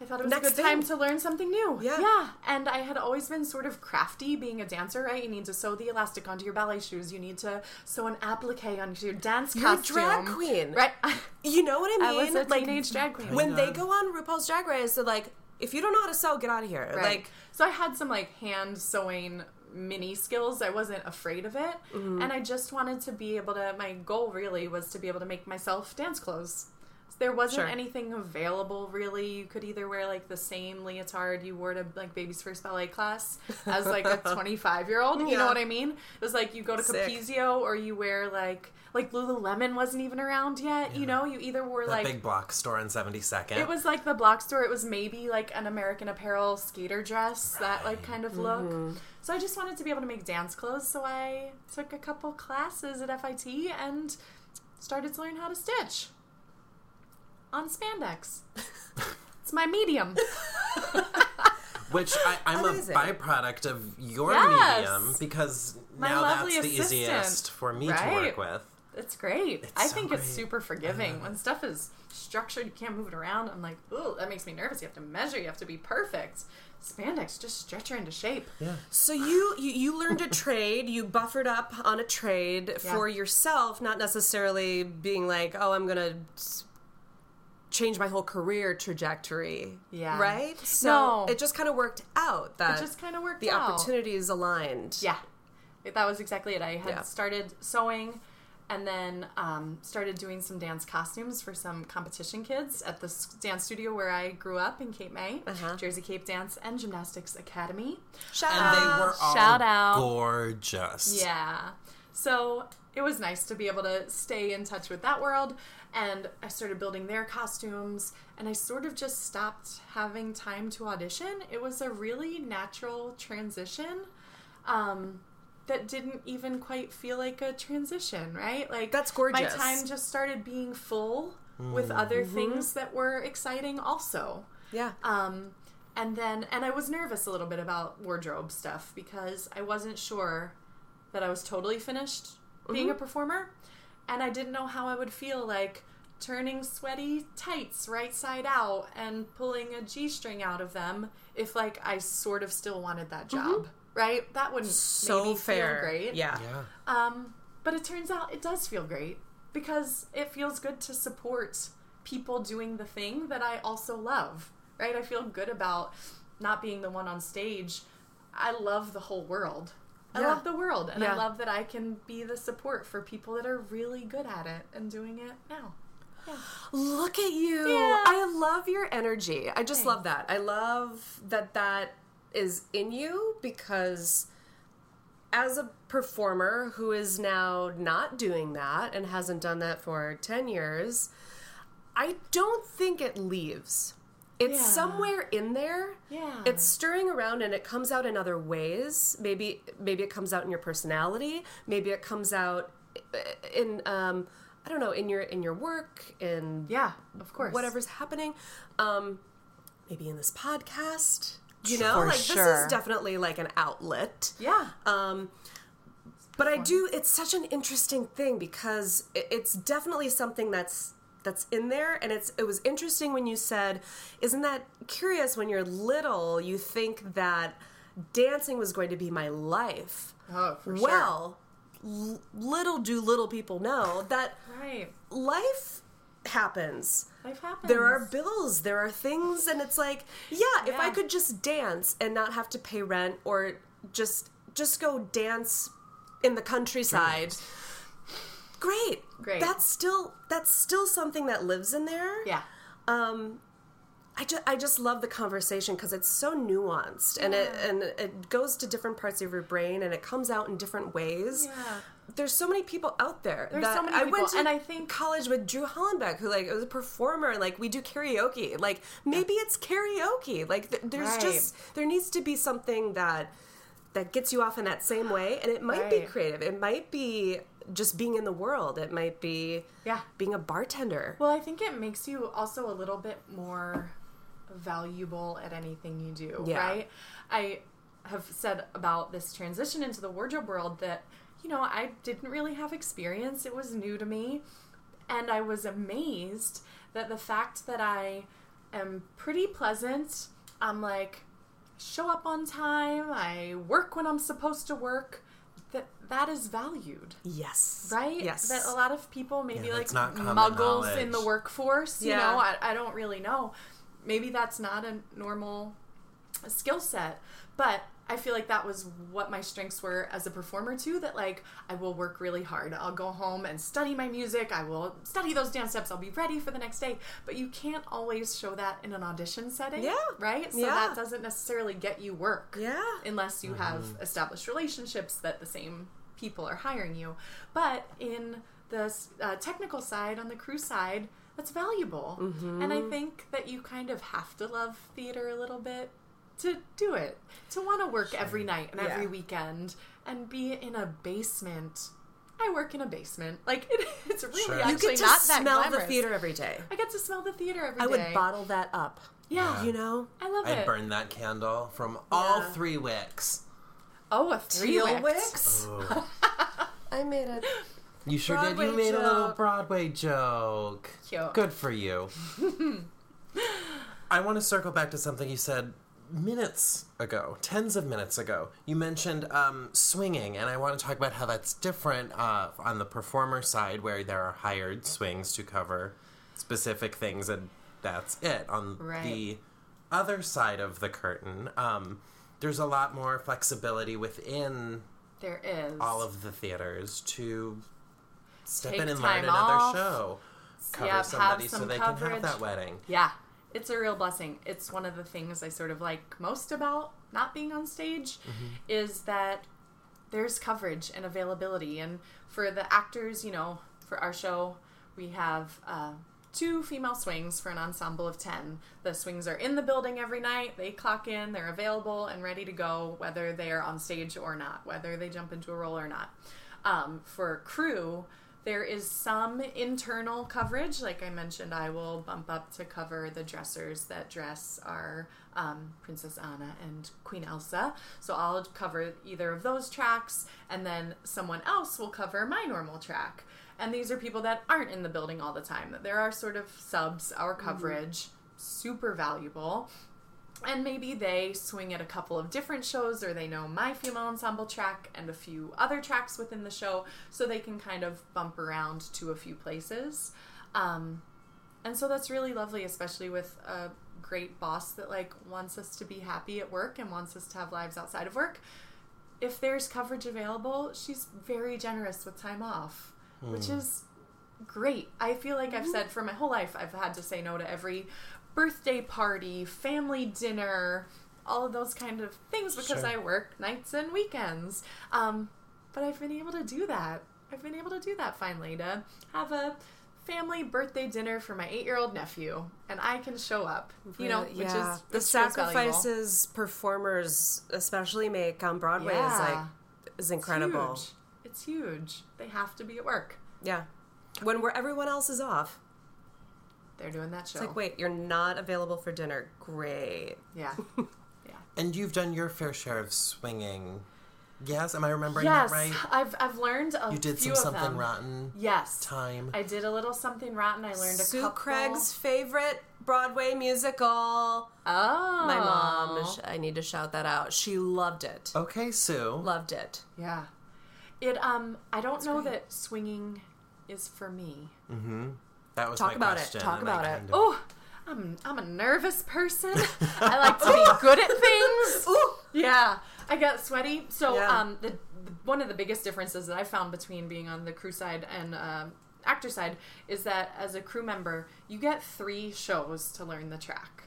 I thought it was Next a good time thing. to learn something new. Yeah. Yeah. And I had always been sort of crafty being a dancer, right? You need to sew the elastic onto your ballet shoes. You need to sew an applique onto your dance You're a costume. drag queen. Right. You know what I mean? I was a teenage drag queen. When they go on RuPaul's Drag Race, they're like, if you don't know how to sew, get out of here. Right. Like, so I had some like hand sewing mini skills. I wasn't afraid of it. Mm-hmm. And I just wanted to be able to my goal really was to be able to make myself dance clothes. There wasn't Sure. anything available really. You could either wear like the same leotard you wore to like baby's first ballet class as like a 25 year old. You Yeah. know what I mean? It was like you go to Sick. Capezio or you wear like like Lululemon wasn't even around yet. You know, you either wore that like big Bloch store on 72nd. it was like the Bloch store. It was maybe like an American Apparel skater dress, that like kind of look. Mm-hmm. So I just wanted to be able to make dance clothes. So I took a couple classes at FIT and started to learn how to stitch on spandex. it's my medium. Which I, I'm Amazing. a byproduct of your Yes. medium because My now lovely that's the assistant. easiest for me to Right. work with. It's great. I so think it's great. super forgiving. When stuff is structured, you can't move it around. I'm like, ooh, that makes me nervous. You have to measure. You have to be perfect. Spandex, just stretch her into shape. Yeah. so you, you you learned a trade, you buffered up on a trade Yeah. for yourself, not necessarily being like, oh, I'm gonna s- change my whole career trajectory. Yeah. Right. So No. it just kind of worked out. That It just kind of worked the out. opportunities aligned. Yeah, that was exactly it. I had Yeah. started sewing and then um, started doing some dance costumes for some competition kids at the dance studio where I grew up in Cape May, Uh-huh. Jersey Cape Dance and Gymnastics Academy. Shout And they out. were all Shout out. gorgeous. Yeah. So it was nice to be able to stay in touch with that world. And I started building their costumes. And I sort of just stopped having time to audition. It was a really natural transition um, that didn't even quite feel like a transition, right? Like, That's gorgeous. My time just started being full with other things that were exciting also. Yeah. Um, and then, and I was nervous a little bit about wardrobe stuff because I wasn't sure that I was totally finished being a performer. And I didn't know how I would feel like turning sweaty tights right side out and pulling a G string out of them if, like, I sort of still wanted that job. Right? That wouldn't so maybe fair. feel great. Yeah. Yeah. Um, but it turns out it does feel great because it feels good to support people doing the thing that I also love, right? I feel good about not being the one on stage. I love the whole world. I Yeah. love the world, and Yeah. I love that I can be the support for people that are really good at it and doing it now. Look at you. Yeah. I love your energy. I just love that. I love that that is in you because as a performer who is now not doing that and hasn't done that for 10 years, I don't think it leaves. It's Yeah. somewhere in there. Yeah. It's stirring around and it comes out in other ways. Maybe maybe it comes out in your personality, maybe it comes out in um I don't know, in your in your work, in Yeah, of course. whatever's happening. Um, maybe in this podcast. You know, For like this is definitely like an outlet. Yeah. Um, but I do. It's such an interesting thing because it's definitely something that's that's in there, and it's it was interesting when you said, "Isn't that curious?" When you're little, you think that dancing was going to be my life. Oh, for sure. well, l- little do little people know that right. life happens. Life happens. There are bills, there are things, and it's like, yeah, if I could just dance and not have to pay rent or just just go dance in the countryside. Great. Great. That's still that's still something that lives in there. Yeah. Um I just, I just love the conversation because it's so nuanced and it and it goes to different parts of your brain and it comes out in different ways. Yeah. There's so many people out there. There's that so many I people, went to and I think- college with Drew Hollenbeck, who like was a performer, and like we do karaoke. Like maybe it's karaoke. Like th- there's Right. just there needs to be something that that gets you off in that same way, and it might be creative. It might be just being in the world. It might be Yeah. being a bartender. Well, I think it makes you also a little bit more valuable at anything you do, Yeah. right? I have said about this transition into the wardrobe world that, you know, I didn't really have experience. It was new to me. And I was amazed that the fact that I am pretty pleasant, I'm like, show up on time, I work when I'm supposed to work, that that is valued yes. right? Yes. That a lot of people, maybe Yeah, like that's not common muggles in the workforce, you know, I, I don't really know. Maybe that's not a normal skill set, but I feel like that was what my strengths were as a performer too. That like I will work really hard. I'll go home and study my music. I will study those dance steps. I'll be ready for the next day. But you can't always show that in an audition setting, Yeah. right? So Yeah. that doesn't necessarily get you work, Yeah. unless you have mm-hmm. established relationships that the same people are hiring you. But in the uh, technical side, on the crew side, that's valuable. And I think that you kind of have to love theater a little bit to do it, to want to work every night and every weekend and be in a basement. I work in a basement. Like it, it's really Sure. You actually you get to not that smell the theater every day. I get to smell the theater every day. I would bottle that up. Yeah, You know? I love it. I'd burn that candle from all three wicks. Oh, a three Teal wicked. wicks. I made it. You sure did. You made a little joke. Broadway joke. Cute. Good for you. I want to circle back to something you said minutes ago, tens of minutes ago. You mentioned um, swinging, and I want to talk about how that's different uh, on the performer side, where there are hired swings to cover specific things, and that's it. On Right. the other side of the curtain, um, there's a lot more flexibility within There is all of the theaters to step Take in and learn another off. show. Cover Yep, have somebody so some they can coverage. have that wedding. Yeah, it's a real blessing. It's one of the things I sort of like most about not being on stage is that there's coverage and availability. And for the actors, you know, for our show, we have uh, two female swings for an ensemble of 10. The swings are in the building every night. They clock in, they're available and ready to go, whether they are on stage or not, whether they jump into a role or not. Um, for crew, there is some internal coverage. Like I mentioned, I will bump up to cover the dressers that dress our um, Princess Anna and Queen Elsa. So I'll cover either of those tracks, and then someone else will cover my normal track. And these are people that aren't in the building all the time. There are sort of subs, our coverage, super valuable. And maybe they swing at a couple of different shows, or they know my female ensemble track and a few other tracks within the show, so they can kind of bump around to a few places. Um, and so that's really lovely, especially with a great boss that like wants us to be happy at work and wants us to have lives outside of work. If there's coverage available, she's very generous with time off, which is great. I feel like I've said for my whole life, I've had to say no to every birthday party, family dinner, all of those kind of things because Sure. I work nights and weekends. Um, but I've been able to do that. I've been able to do that finally to have a family birthday dinner for my eight-year-old nephew, and I can show up. You know, which yeah. is the which sacrifices performers especially make on Broadway is like is incredible. Huge. It's huge. They have to be at work. Yeah. When we're everyone else is off. They're doing that show. It's like, wait, you're not available for dinner. Great. Yeah. Yeah. And you've done your fair share of swinging. Yes, am I remembering yes, that right? I've I've learned a You did few some something them. rotten. Yes. time. I did a little something rotten. I learned a Sue couple. Craig's favorite Broadway musical. Oh. My mom, I need to shout that out. She loved it. Okay, Sue. Loved it. Yeah. It um I don't know that swinging is for me. Mm-hmm. That was Talk my about it. Talk about it. of- Oh, I'm I'm a nervous person. I like to be good at things. Ooh. Yeah, I get sweaty. So Yeah. um, the, the one of the biggest differences that I found between being on the crew side and um actor side is that as a crew member, you get three shows to learn the track.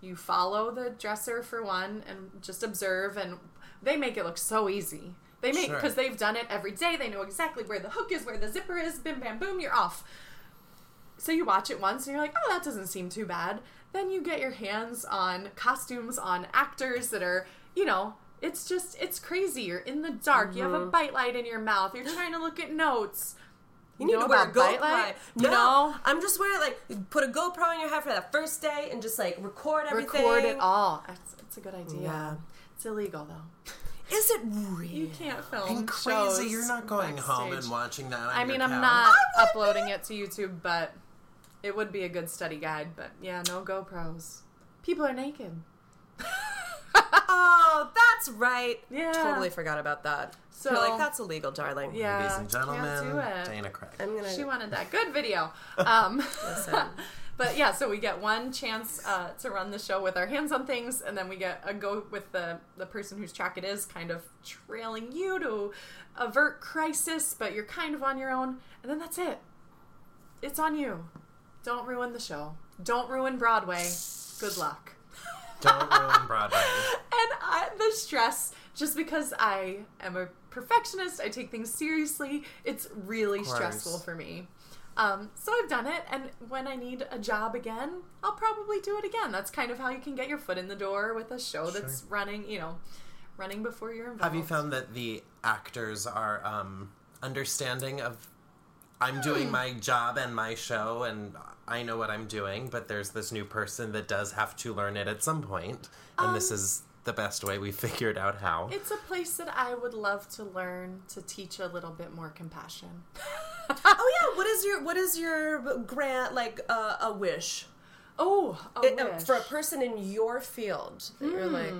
You follow the dresser for one and just observe, and they make it look so easy. They make Sure. because they've done it every day. They know exactly where the hook is, where the zipper is. Bim bam boom, you're off. So you watch it once and you're like, oh, that doesn't seem too bad. Then you get your hands on costumes, on actors that are, you know, it's just, it's crazy. You're in the dark. You have a mm-hmm. bite light in your mouth. You're trying to look at notes. You need know to wear a bite GoPro. light? No, You know? I'm just wearing like put a GoPro on your head for that first day and just like record everything. Record it all. It's, it's a good idea. Yeah. It's illegal though. Is it really? You can't film. And crazy, shows you're not going home and watching that. On I mean, your I'm couch. not uploading it to YouTube, but it would be a good study guide. But yeah, no GoPros. People are naked. Oh, that's right. Yeah. Totally forgot about that. So So- like that's illegal, darling. Yeah, Ladies and can't gentlemen, do it. Dana Craig. I'm gonna She wanted that good video. Um, listen. but yeah, so we get one chance uh, to run the show with our hands on things, and then we get a go with the the person whose track it is, kind of trailing you to avert crisis, but you're kind of on your own, and then that's it. It's on you. Don't ruin the show. Don't ruin Broadway. Good luck. Don't ruin Broadway. And I, the stress, just because I am a perfectionist, I take things seriously. It's really stressful for me. Um, so I've done it, and when I need a job again, I'll probably do it again. That's kind of how you can get your foot in the door with a show that's running, you know, running before you're involved. Have you found that the actors are um, understanding of I'm Hmm. doing my job and my show and I know what I'm doing, but there's this new person that does have to learn it at some point, and this is the best way we figured out how. It's a place that I would love to learn to teach a little bit more compassion. oh yeah. What is your what is your grant like uh, a wish? Oh, a It- uh, wish. for a person in your field that you're like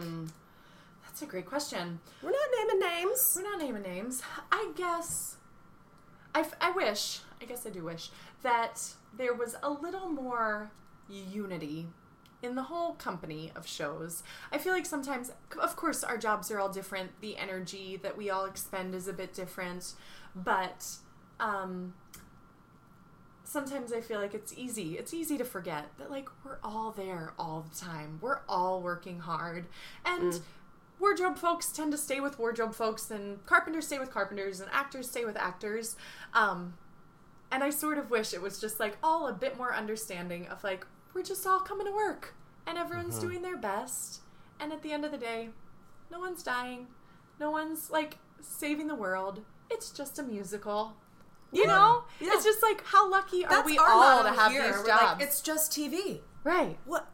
that's a great question. we're not naming names. We're not naming names. I guess. I, f- I wish, I guess I do wish, that there was a little more unity in the whole company of shows. I feel like sometimes, of course, our jobs are all different. The energy that we all expend is a bit different. But um, sometimes I feel like it's easy. It's easy to forget that, like, we're all there all the time. We're all working hard. And wardrobe folks tend to stay with wardrobe folks, and carpenters stay with carpenters, and actors stay with actors. Um, and I sort of wish it was just like all a bit more understanding of like, we're just all coming to work, and everyone's uh-huh. doing their best. And at the end of the day, no one's dying. No one's like saving the world. It's just a musical. You know? Yeah. It's just like how lucky are That's we our all to have here. these We're jobs? like, it's just TV. right. What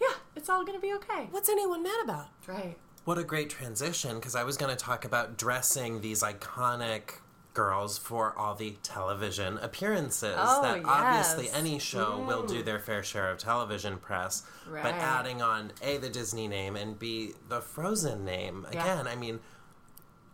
Yeah, it's all gonna be okay. what's anyone mad about? Right. What a great transition, because I was going to talk about dressing these iconic girls for all the television appearances. Oh, that obviously any show will do mm. their fair share of television press, but adding on A, the Disney name, and B, the Frozen name. Yeah. Again, I mean,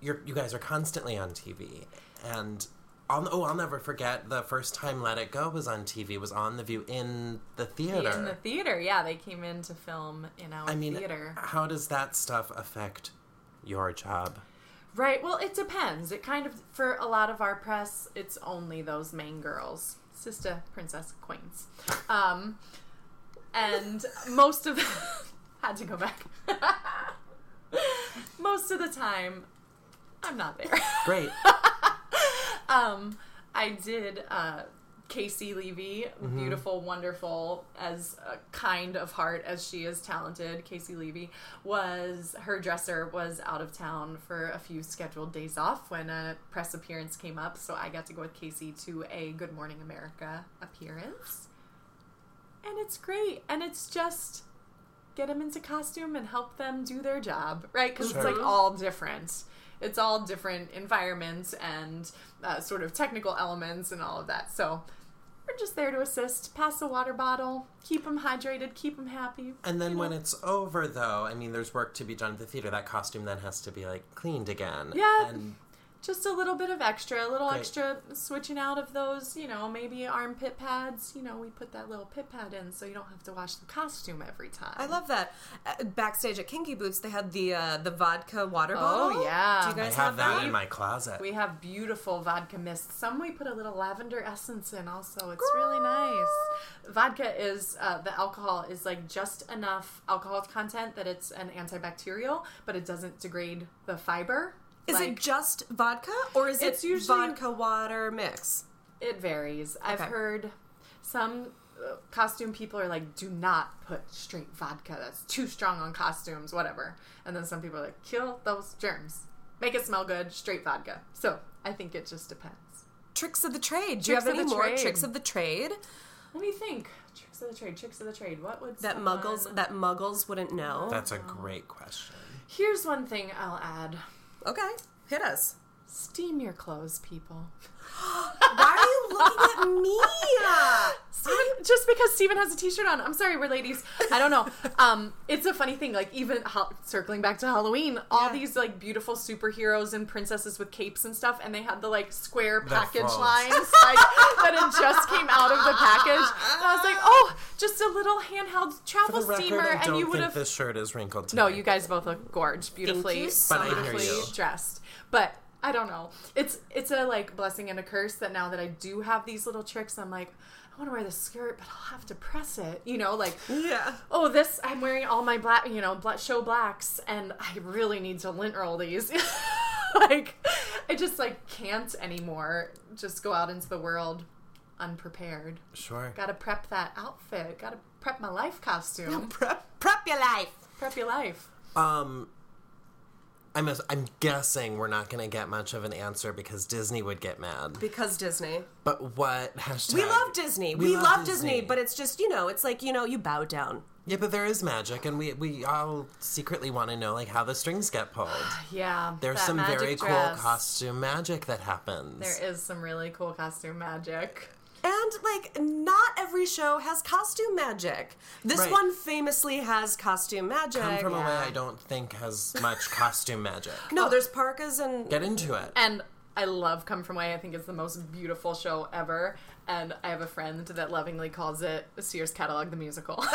you're, you guys are constantly on TV. And I'll, oh, I'll never forget the first time Let It Go was on TV, was on The View in the theater. In the theater, yeah, they came in to film in our I mean, theater. how does that stuff affect your job? Right. Well, it depends. It kind of for a lot of our press, it's only those main girls, sister, princess, queens, um, and most of had to go back. most of the time, I'm not there. Great. um, I did. Uh, Caissie Levy, beautiful, wonderful, as kind of heart as she is talented. Caissie Levy was her dresser was out of town for a few scheduled days off when a press appearance came up, so I got to go with Caissie to a Good Morning America appearance, and it's great. And it's just get them into costume and help them do their job, right? Because it's like all different. It's all different environments and uh, sort of technical elements and all of that. So we're just there to assist, pass a water bottle, keep them hydrated, keep them happy. And then when it's over, though, I mean, there's work to be done at the theater. That costume then has to be like cleaned again. Yeah. And just a little bit of extra, a little Great. extra switching out of those, you know, maybe armpit pads. You know, we put that little pit pad in so you don't have to wash the costume every time. I love that. Uh, backstage at Kinky Boots, they had the uh, the vodka water bottle. Oh, yeah. Do you I guys have that that? in my closet. We have beautiful vodka mist. Some we put a little lavender essence in also. It's really nice. Vodka is, uh, the alcohol is like just enough alcohol content that it's an antibacterial, but it doesn't degrade the fiber. Is Like, it just vodka or is It's it usually- vodka water mix? It varies. I've heard some uh, costume people are like, do not put straight vodka. That's too strong on costumes, whatever. And then some people are like, kill those germs. Make it smell good, straight vodka. So I think it just depends. Tricks of the trade. Do you Tricks have of any the more trade. tricks of the trade Let me think. Tricks of the trade, tricks of the trade. What would that someone- muggles that muggles wouldn't know? That's a great question. Here's one thing I'll add. Okay, hit us. Steam your clothes, people. Why are you looking at me? Steven, just because Steven has a t-shirt on. I'm sorry, we're ladies. I don't know. Um, it's a funny thing. Like even ha- circling back to Halloween, all these like beautiful superheroes and princesses with capes and stuff, and they had the like square package lines like that had just came out of the package. And I was like, oh, just a little handheld For travel the record, steamer, I and don't you would have. this shirt is wrinkled. No, you guys both look gorge, beautifully, you so But I hear beautifully dressed. But I don't know. It's it's a like blessing and a curse that now that I do have these little tricks, I'm like, I want to wear this skirt, but I'll have to press it. You know, like Yeah. oh, this I'm wearing all my black, you know, black show blacks, and I really need to lint roll these. like, I just like can't anymore. Just go out into the world unprepared. Sure. Got to prep that outfit. Got to prep my life costume. Prep, prep your life. Prep your life. Um, I'm I'm guessing we're not going to get much of an answer because Disney would get mad. Because Disney. But what hashtag? We love Disney. We, love, Disney. but it's just, you know, it's like, you know, you bow down. yeah, but there is magic, and we we all secretly want to know like how the strings get pulled. Yeah, There's some very cool costume magic that happens. There is some really cool costume magic. And like, not every show has costume magic. This Right. one famously has costume magic. Come From Away I don't think has much costume magic. No, there's parkas and Get into it. And I love Come From Away. I think it's the most beautiful show ever. And I have a friend that lovingly calls it Sears Catalog the Musical.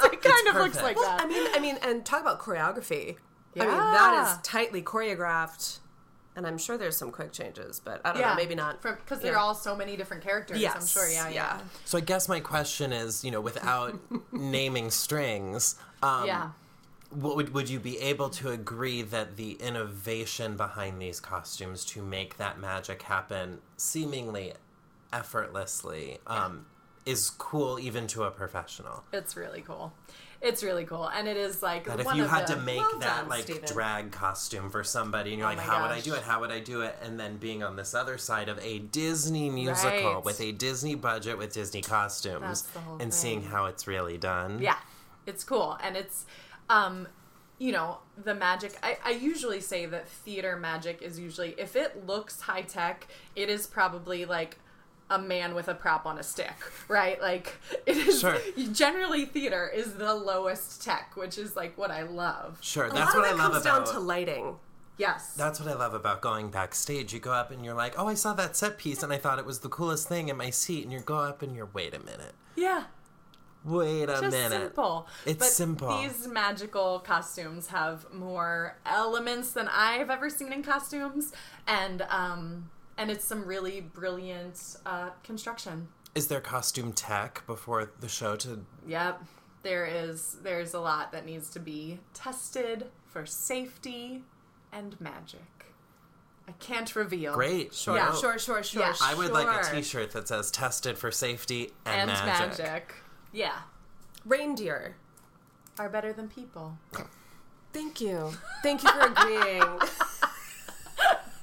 So it kind of looks perfect. like Well, that. I mean, I mean, and talk about choreography. I mean, Yeah. that is tightly choreographed, and I'm sure there's some quick changes, but I don't know, maybe not. Because they're all so many different characters. Yes. I'm Yes, sure. Yeah, yeah. So I guess my question is, you know, without naming strings, um, Yeah. what would would you be able to agree that the innovation behind these costumes to make that magic happen seemingly effortlessly um, is cool even to a professional? It's really cool. It's really cool. And it is like. That if you had the- to make Well that done, like Steven. drag costume for somebody and you're Oh like, how would I do it? How would I do it? And then being on this other side of a Disney musical Right. with a Disney budget with Disney costumes That's the whole and seeing how it's really done. Yeah, it's cool, and it's, um, you know, the magic. I, I usually say that theater magic is usually if it looks high tech, it is probably like a man with a prop on a stick, right? Like it is. Sure. Generally, theater is the lowest tech, which is like what I love. Sure, A that's lot what of I love comes about down to lighting. Yes. That's what I love about going backstage. You go up and you're like, "Oh, I saw that set piece and I thought it was the coolest thing in my seat." And you go up and you're, "Wait a minute. yeah. Wait a just minute." simple. It's but simple. These magical costumes have more elements than I've ever seen in costumes, and um, and it's some really brilliant uh, construction. Is there costume tech before the show to Yep, there is. There's a lot that needs to be tested for safety and magic. I can't reveal. Great. Sure. Yeah. Sure, sure, sure. Yeah. I would like a sure. t-shirt that says tested for safety and, And magic. magic. Yeah, Reindeer. are better than people. Thank you. Thank you for agreeing.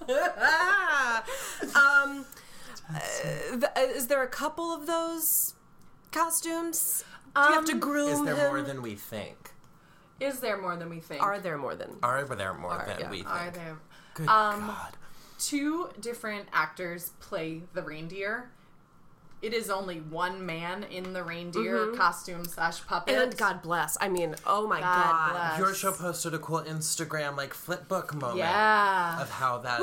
um, uh, is there a couple of those costumes? Do you have to Um, groom Is there him? more than we think? Is there more than we think? Are there more than? Are there more than yeah. we think? Are there? Good Um, God. two different actors play the reindeer it is only one man in the reindeer costume slash puppet. And God bless. I mean, oh my God God. bless. Your show posted a cool Instagram like flip book moment Yeah. of how that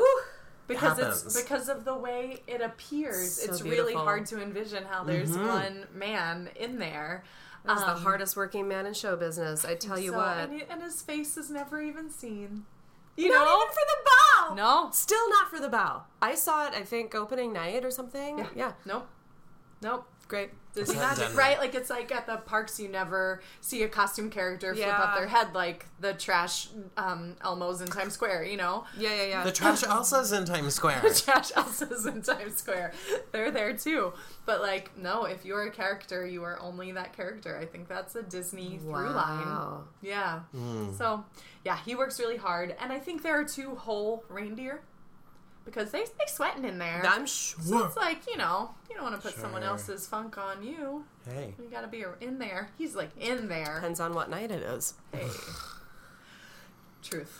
because happens. it's because of the way it appears. So it's really hard to envision how there's Mm-hmm. one man in there. He's the Um, hardest working man in show business. I tell you so- what. and, he- and his face is never even seen. You Not know, even for the bow. No. Still not for the bow. I saw it, I think, opening night or something. Yeah. Yeah. Nope. Nope. Great. Disney that magic, right? Like it's like at the parks, you never see a costume character flip up their head like the trash um, Elmos in Times Square. You know, Yeah, yeah, yeah. the trash Elsa's in Times Square. The trash Elsa's in Times Square. They're there too. But like, no, if you're a character, you are only that character. I think that's a Disney through line. Wow. Yeah. So yeah, he works really hard, and I think there are two whole reindeer because they they sweating in there. I'm so sure. it's like you know you don't want to put someone else's funk on you. hey, You gotta be in there. He's like in there. Depends on what night it is. Hey. Truth.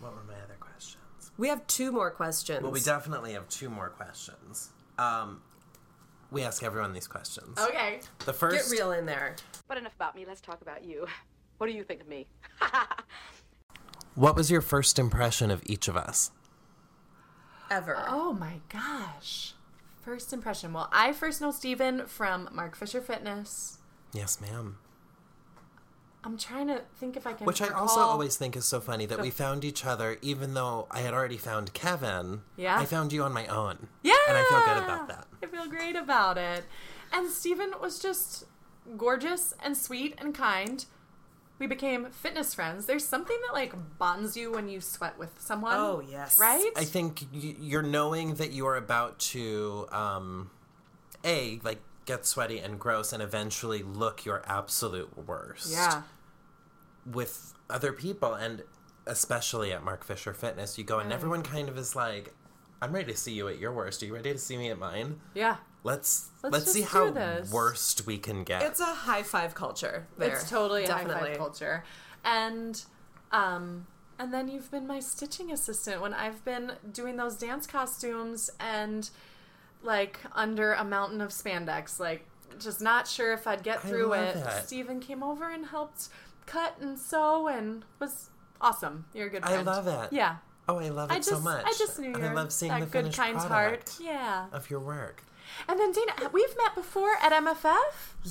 what were my other questions? We have two more questions. Well, we definitely have two more questions. Um, we ask everyone these questions. Okay. The first, Get real in there. But enough about me. Let's talk about you. What do you think of me? what was your first impression of each of us? Ever. Oh my gosh. First impression. Well, I first know Steven from Mark Fisher Fitness. Yes, ma'am. I'm trying to think if I can. Which I recall- also always think is so funny that we found each other, even though I had already found Kevin. Yeah. I found you on my own. Yeah. And I feel good about that. I feel great about it. And Steven was just gorgeous and sweet and kind. We became fitness friends. There's something that like bonds you when you sweat with someone. Oh, yes. Right? I think you're knowing that you are about to, um, A, like, get sweaty and gross and eventually look your absolute worst. yeah. with other people and especially at Mark Fisher Fitness, you go and everyone kind of is like, I'm ready to see you at your worst. Are you ready to see me at mine? Yeah. Let's Let's let's, see how this. worst we can get. It's a high five culture. There. It's totally Definitely. a high five culture. And um and then you've been my stitching assistant when I've been doing those dance costumes and like under a mountain of spandex, like just not sure if I'd get I through love it. that. Steven came over and helped cut and sew and was awesome. You're a good friend. I love it. Yeah. oh, I love it I just so much. I just knew you I love seeing that the good finished kind product heart. Yeah. of your work. And then Dana, we've met before at MFF?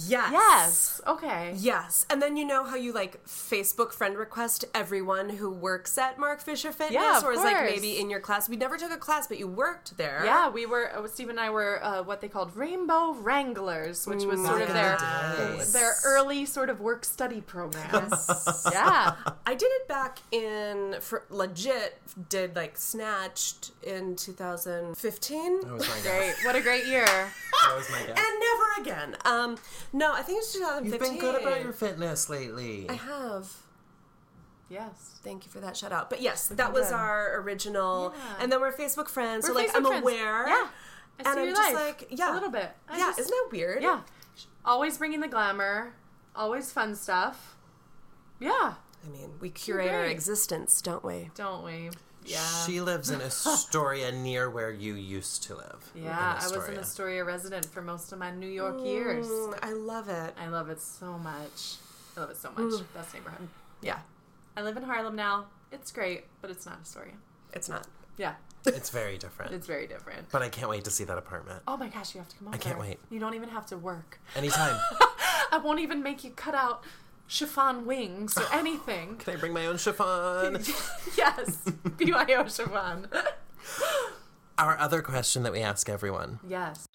Yes. Yes. Okay. Yes. And then you know how you like Facebook friend request everyone who works at Mark Fisher Fitness Yeah, of or is like maybe in your class. We never took a class, but you worked there. Yeah, we were. Uh, Steve and I were uh, what they called Rainbow Wranglers, which was sort of their in their early sort of work study program. yeah, I did it back in for legit did like snatched in 2015 That was my guess. great. What a great year. That was my guess. and never again. Um no, I think it's 2015. You've been good about your fitness lately. I have. Yes. Thank you for that shout out. But yes, that was good. our original. Yeah. And then we're Facebook friends. We're so like Facebook I'm friends. aware. Yeah. I and see I'm your just like, yeah. a little bit. I yeah, just- isn't that weird? Yeah, always bringing the glamour, always fun stuff. Yeah, I mean, we curate our existence, don't we? don't we? Yeah. She lives in Astoria near where you used to live. yeah, I was an Astoria. Resident for most of my New York years. Mm, I love it. I love it so much. I love it so much. Best neighborhood. Yeah, I live in Harlem now. It's great, but it's not Astoria. it's not. Yeah, It's very different. it's very different. but I can't wait to see that apartment. Oh my gosh, you have to come over. I can't wait. You don't even have to work. Anytime. I won't even make you cut out chiffon wings or anything. Can I bring my own chiffon? yes, BYO chiffon. Our other question that we ask everyone yes.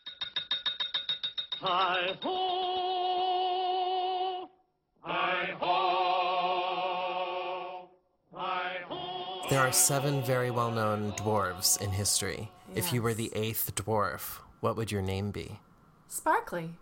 Hi ho, hi ho, hi ho. There are seven very well known dwarves in history. If you were the eighth dwarf, what would your name be? Sparkly.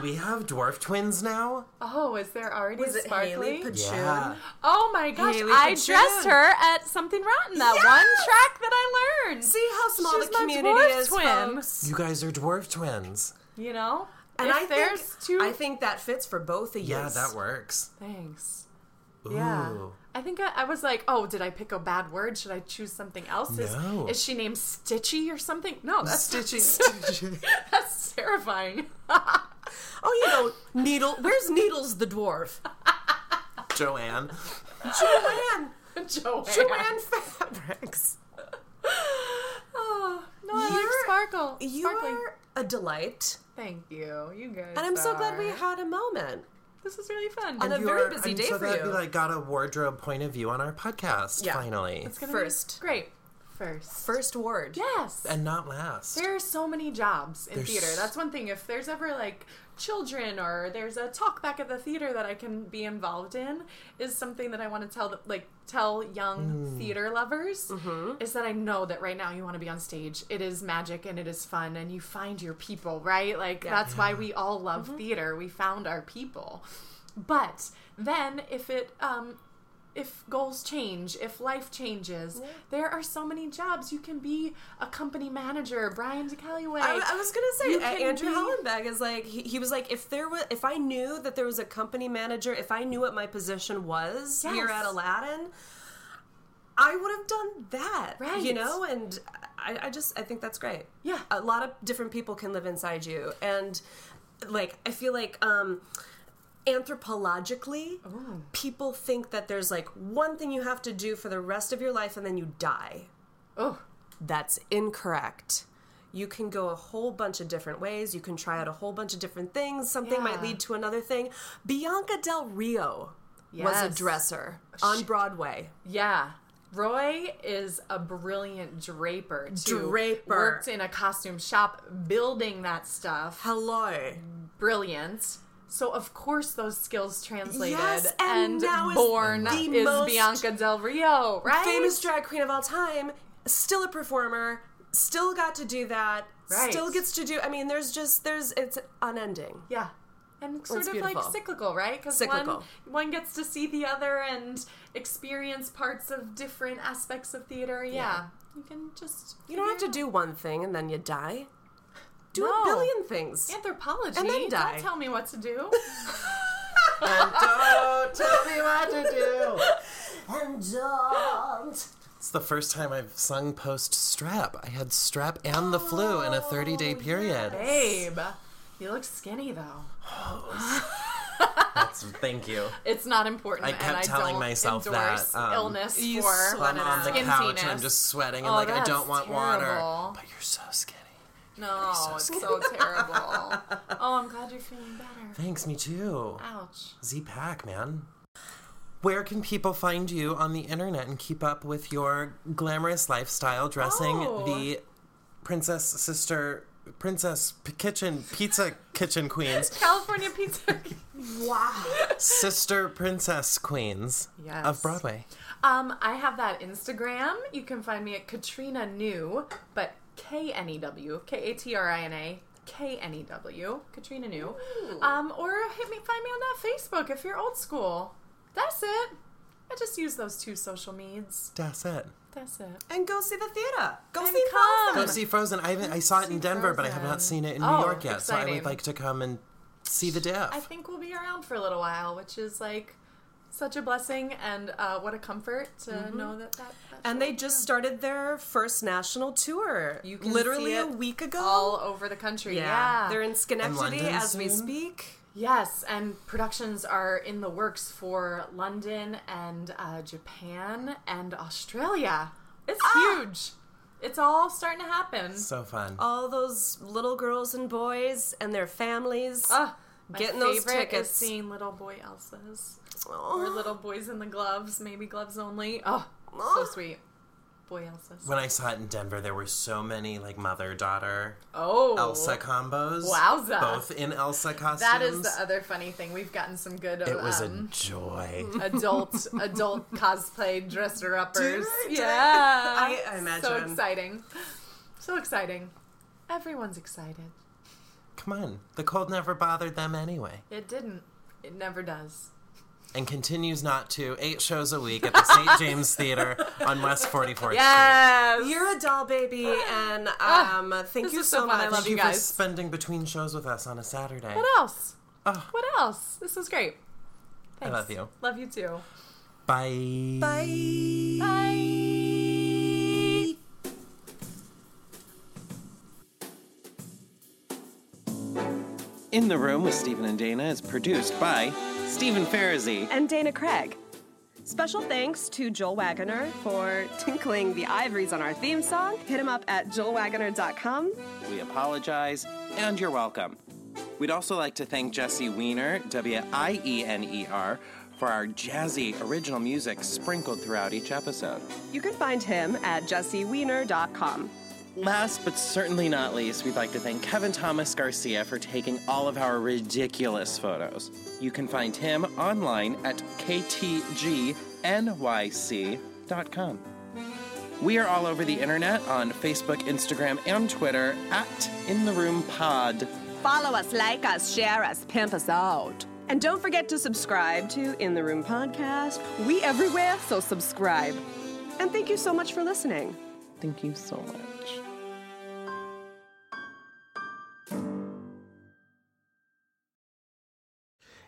Do we have dwarf twins now? Oh, is there already Was a it Sparkly? Hayley Podschun? Yeah. Oh my gosh, Hayley I Podschun. dressed her at Something Rotten, that Yes! one track that I learned. See how small She's the my community dwarf is, twin. folks. You guys are dwarf twins. You know? And if I there's think two I think that fits for both of you. Yeah, that works. Thanks. Yeah. Ooh. I think I, I was like, oh, did I pick a bad word? Should I choose something else? Is, No. is she named Stitchy or something? No, that's Stitchy, Stitchy. that's terrifying. Oh, you know, Needle. Where's Needles the dwarf? Joanne. Joanne. Joanne. Joann Fabrics. Oh, no, I You're- like Sparkle. You Sparkling. are a delight, Thank you. You guys. and I'm so glad we had a moment. This is really fun. On a You're- very busy day so for you. we like got a wardrobe point of view on our podcast Yeah. finally, It's gonna First. be great. First. First word. Yes. and not last. There are so many jobs in There's- theater. That's one thing. If there's ever like children or there's a talk back at the theater that I can be involved in, is something that I want to tell the, like tell young hmm. theater lovers mm-hmm. is that I know that right now you want to be on stage. It is magic and it is fun and you find your people, right? Like that's why we all love mm-hmm. theater. We found our people. But then if it um if goals change, if life changes, there are so many jobs. You can be a company manager, Brian DeCalloway. I, I was gonna say Andrew be- Hollenbach is like he, he was like if there was if I knew that there was a company manager if I knew what my position was here at Aladdin I would have done that Right. you know and I, I just I think that's great Yeah. a lot of different people can live inside you and like I feel like um anthropologically oh. people think that there's like one thing you have to do for the rest of your life and then you die Oh, that's incorrect. You can go a whole bunch of different ways. You can try out a whole bunch of different things. Something might lead to another thing. Bianca Del Rio was a dresser on Broadway. yeah. Roy is a brilliant draper too. Draper. Worked in a costume shop building that stuff. Hello. Brilliant. So of course those skills translated Yes, and now is born the is Bianca Del Rio, right? Famous drag queen of all time, still a performer, still got to do that, Right. still gets to do. I mean, there's just, there's, it's unending. Yeah. And sort It's of like cyclical, right? Because one, one gets to see the other and experience parts of different aspects of theater. Yeah. You can just. You don't have to do one thing and then you die. Do No. a billion things. Anthropology. And then die. Don't tell me what to do. and don't tell me what to do. And don't. It's the first time I've sung post strep. I had strep and the flu in a 30 day period. Babe, you look skinny though. That's, thank you. It's not important. I and kept I telling don't myself endorse that, um, illness You for sweat I'm on the couch and I'm just sweating and Oh, like I don't want water. But you're so skinny. No, it's so terrible. Oh, I'm glad you're feeling better. Thanks, me too. Ouch. Z Pack, man. Where can people find you on the internet and keep up with your glamorous lifestyle dressing Oh. the princess sister princess p- kitchen pizza kitchen queens California pizza. Wow sister princess queens Yes. of Broadway? Um, I have that Instagram. You can find me at Katrina New, but K N E W, K A T R I N A, K N E W, Katrina New. Um, or hit me, find me on that Facebook if you're old school. That's it. I just use those two social medias. That's it. That's it. And go see the theater. Go And see come. Go Frozen. see Frozen. I haven't, I saw it in See Denver, but I have not seen it in New Oh, York yet. So I would like to come and see the diff. I think we'll be around for a little while, which is like such a blessing and uh, what a comfort to know that that. That's And they just started their first national tour. You can literally see a week ago. all over the country. yeah. Yeah, they're in Schenectady London as we speak. Yes, and productions are in the works for London and uh, Japan and Australia. It's huge. It's all starting to happen. so fun. All those little girls and boys and their families Ah, my getting those favorite tickets. Is seeing little boy Elsas or little boys in the gloves, maybe gloves only. Oh, so sweet. Boy Elsas. When I saw it in Denver, there were so many like mother daughter Oh, Elsa combos. Wowza. Both in Elsa costumes. That is the other funny thing. We've gotten some good. It was a um, joy. adult adult cosplay dresser uppers. Yeah, I- I so exciting, so exciting. Everyone's excited. Come on. The cold never bothered them anyway. It didn't. It never does. And continues not to. Eight shows a week at the St. James Theater on West 44th Yes. You're a doll baby, and um, thank you so so much. I love you you for guys. spending between shows with us on a Saturday. What else? Oh. What else? This was great. I love you. Love you too. Bye. Bye. Bye. In the Room with Stephen and Dana is produced by Stephen Farazi. and Dana Craig. Special thanks to Joel Wagoner for tinkling the ivories on our theme song. Hit him up at joelwagoner.com. We apologize, and you're welcome. We'd also like to thank Jesse Wiener, W I E N E R, for our jazzy original music sprinkled throughout each episode. You can find him at jessewiener.com. Last but certainly not least, we'd like to thank Kevin Thomas Garcia for taking all of our ridiculous photos. You can find him online at ktgnyc.com. We are all over the internet on Facebook, Instagram, and Twitter at In the Room Pod. Follow us, like us, share us, pimp us out. And don't forget to subscribe to In the Room Podcast. We everywhere, so subscribe. And thank you so much for listening. Thank you so much.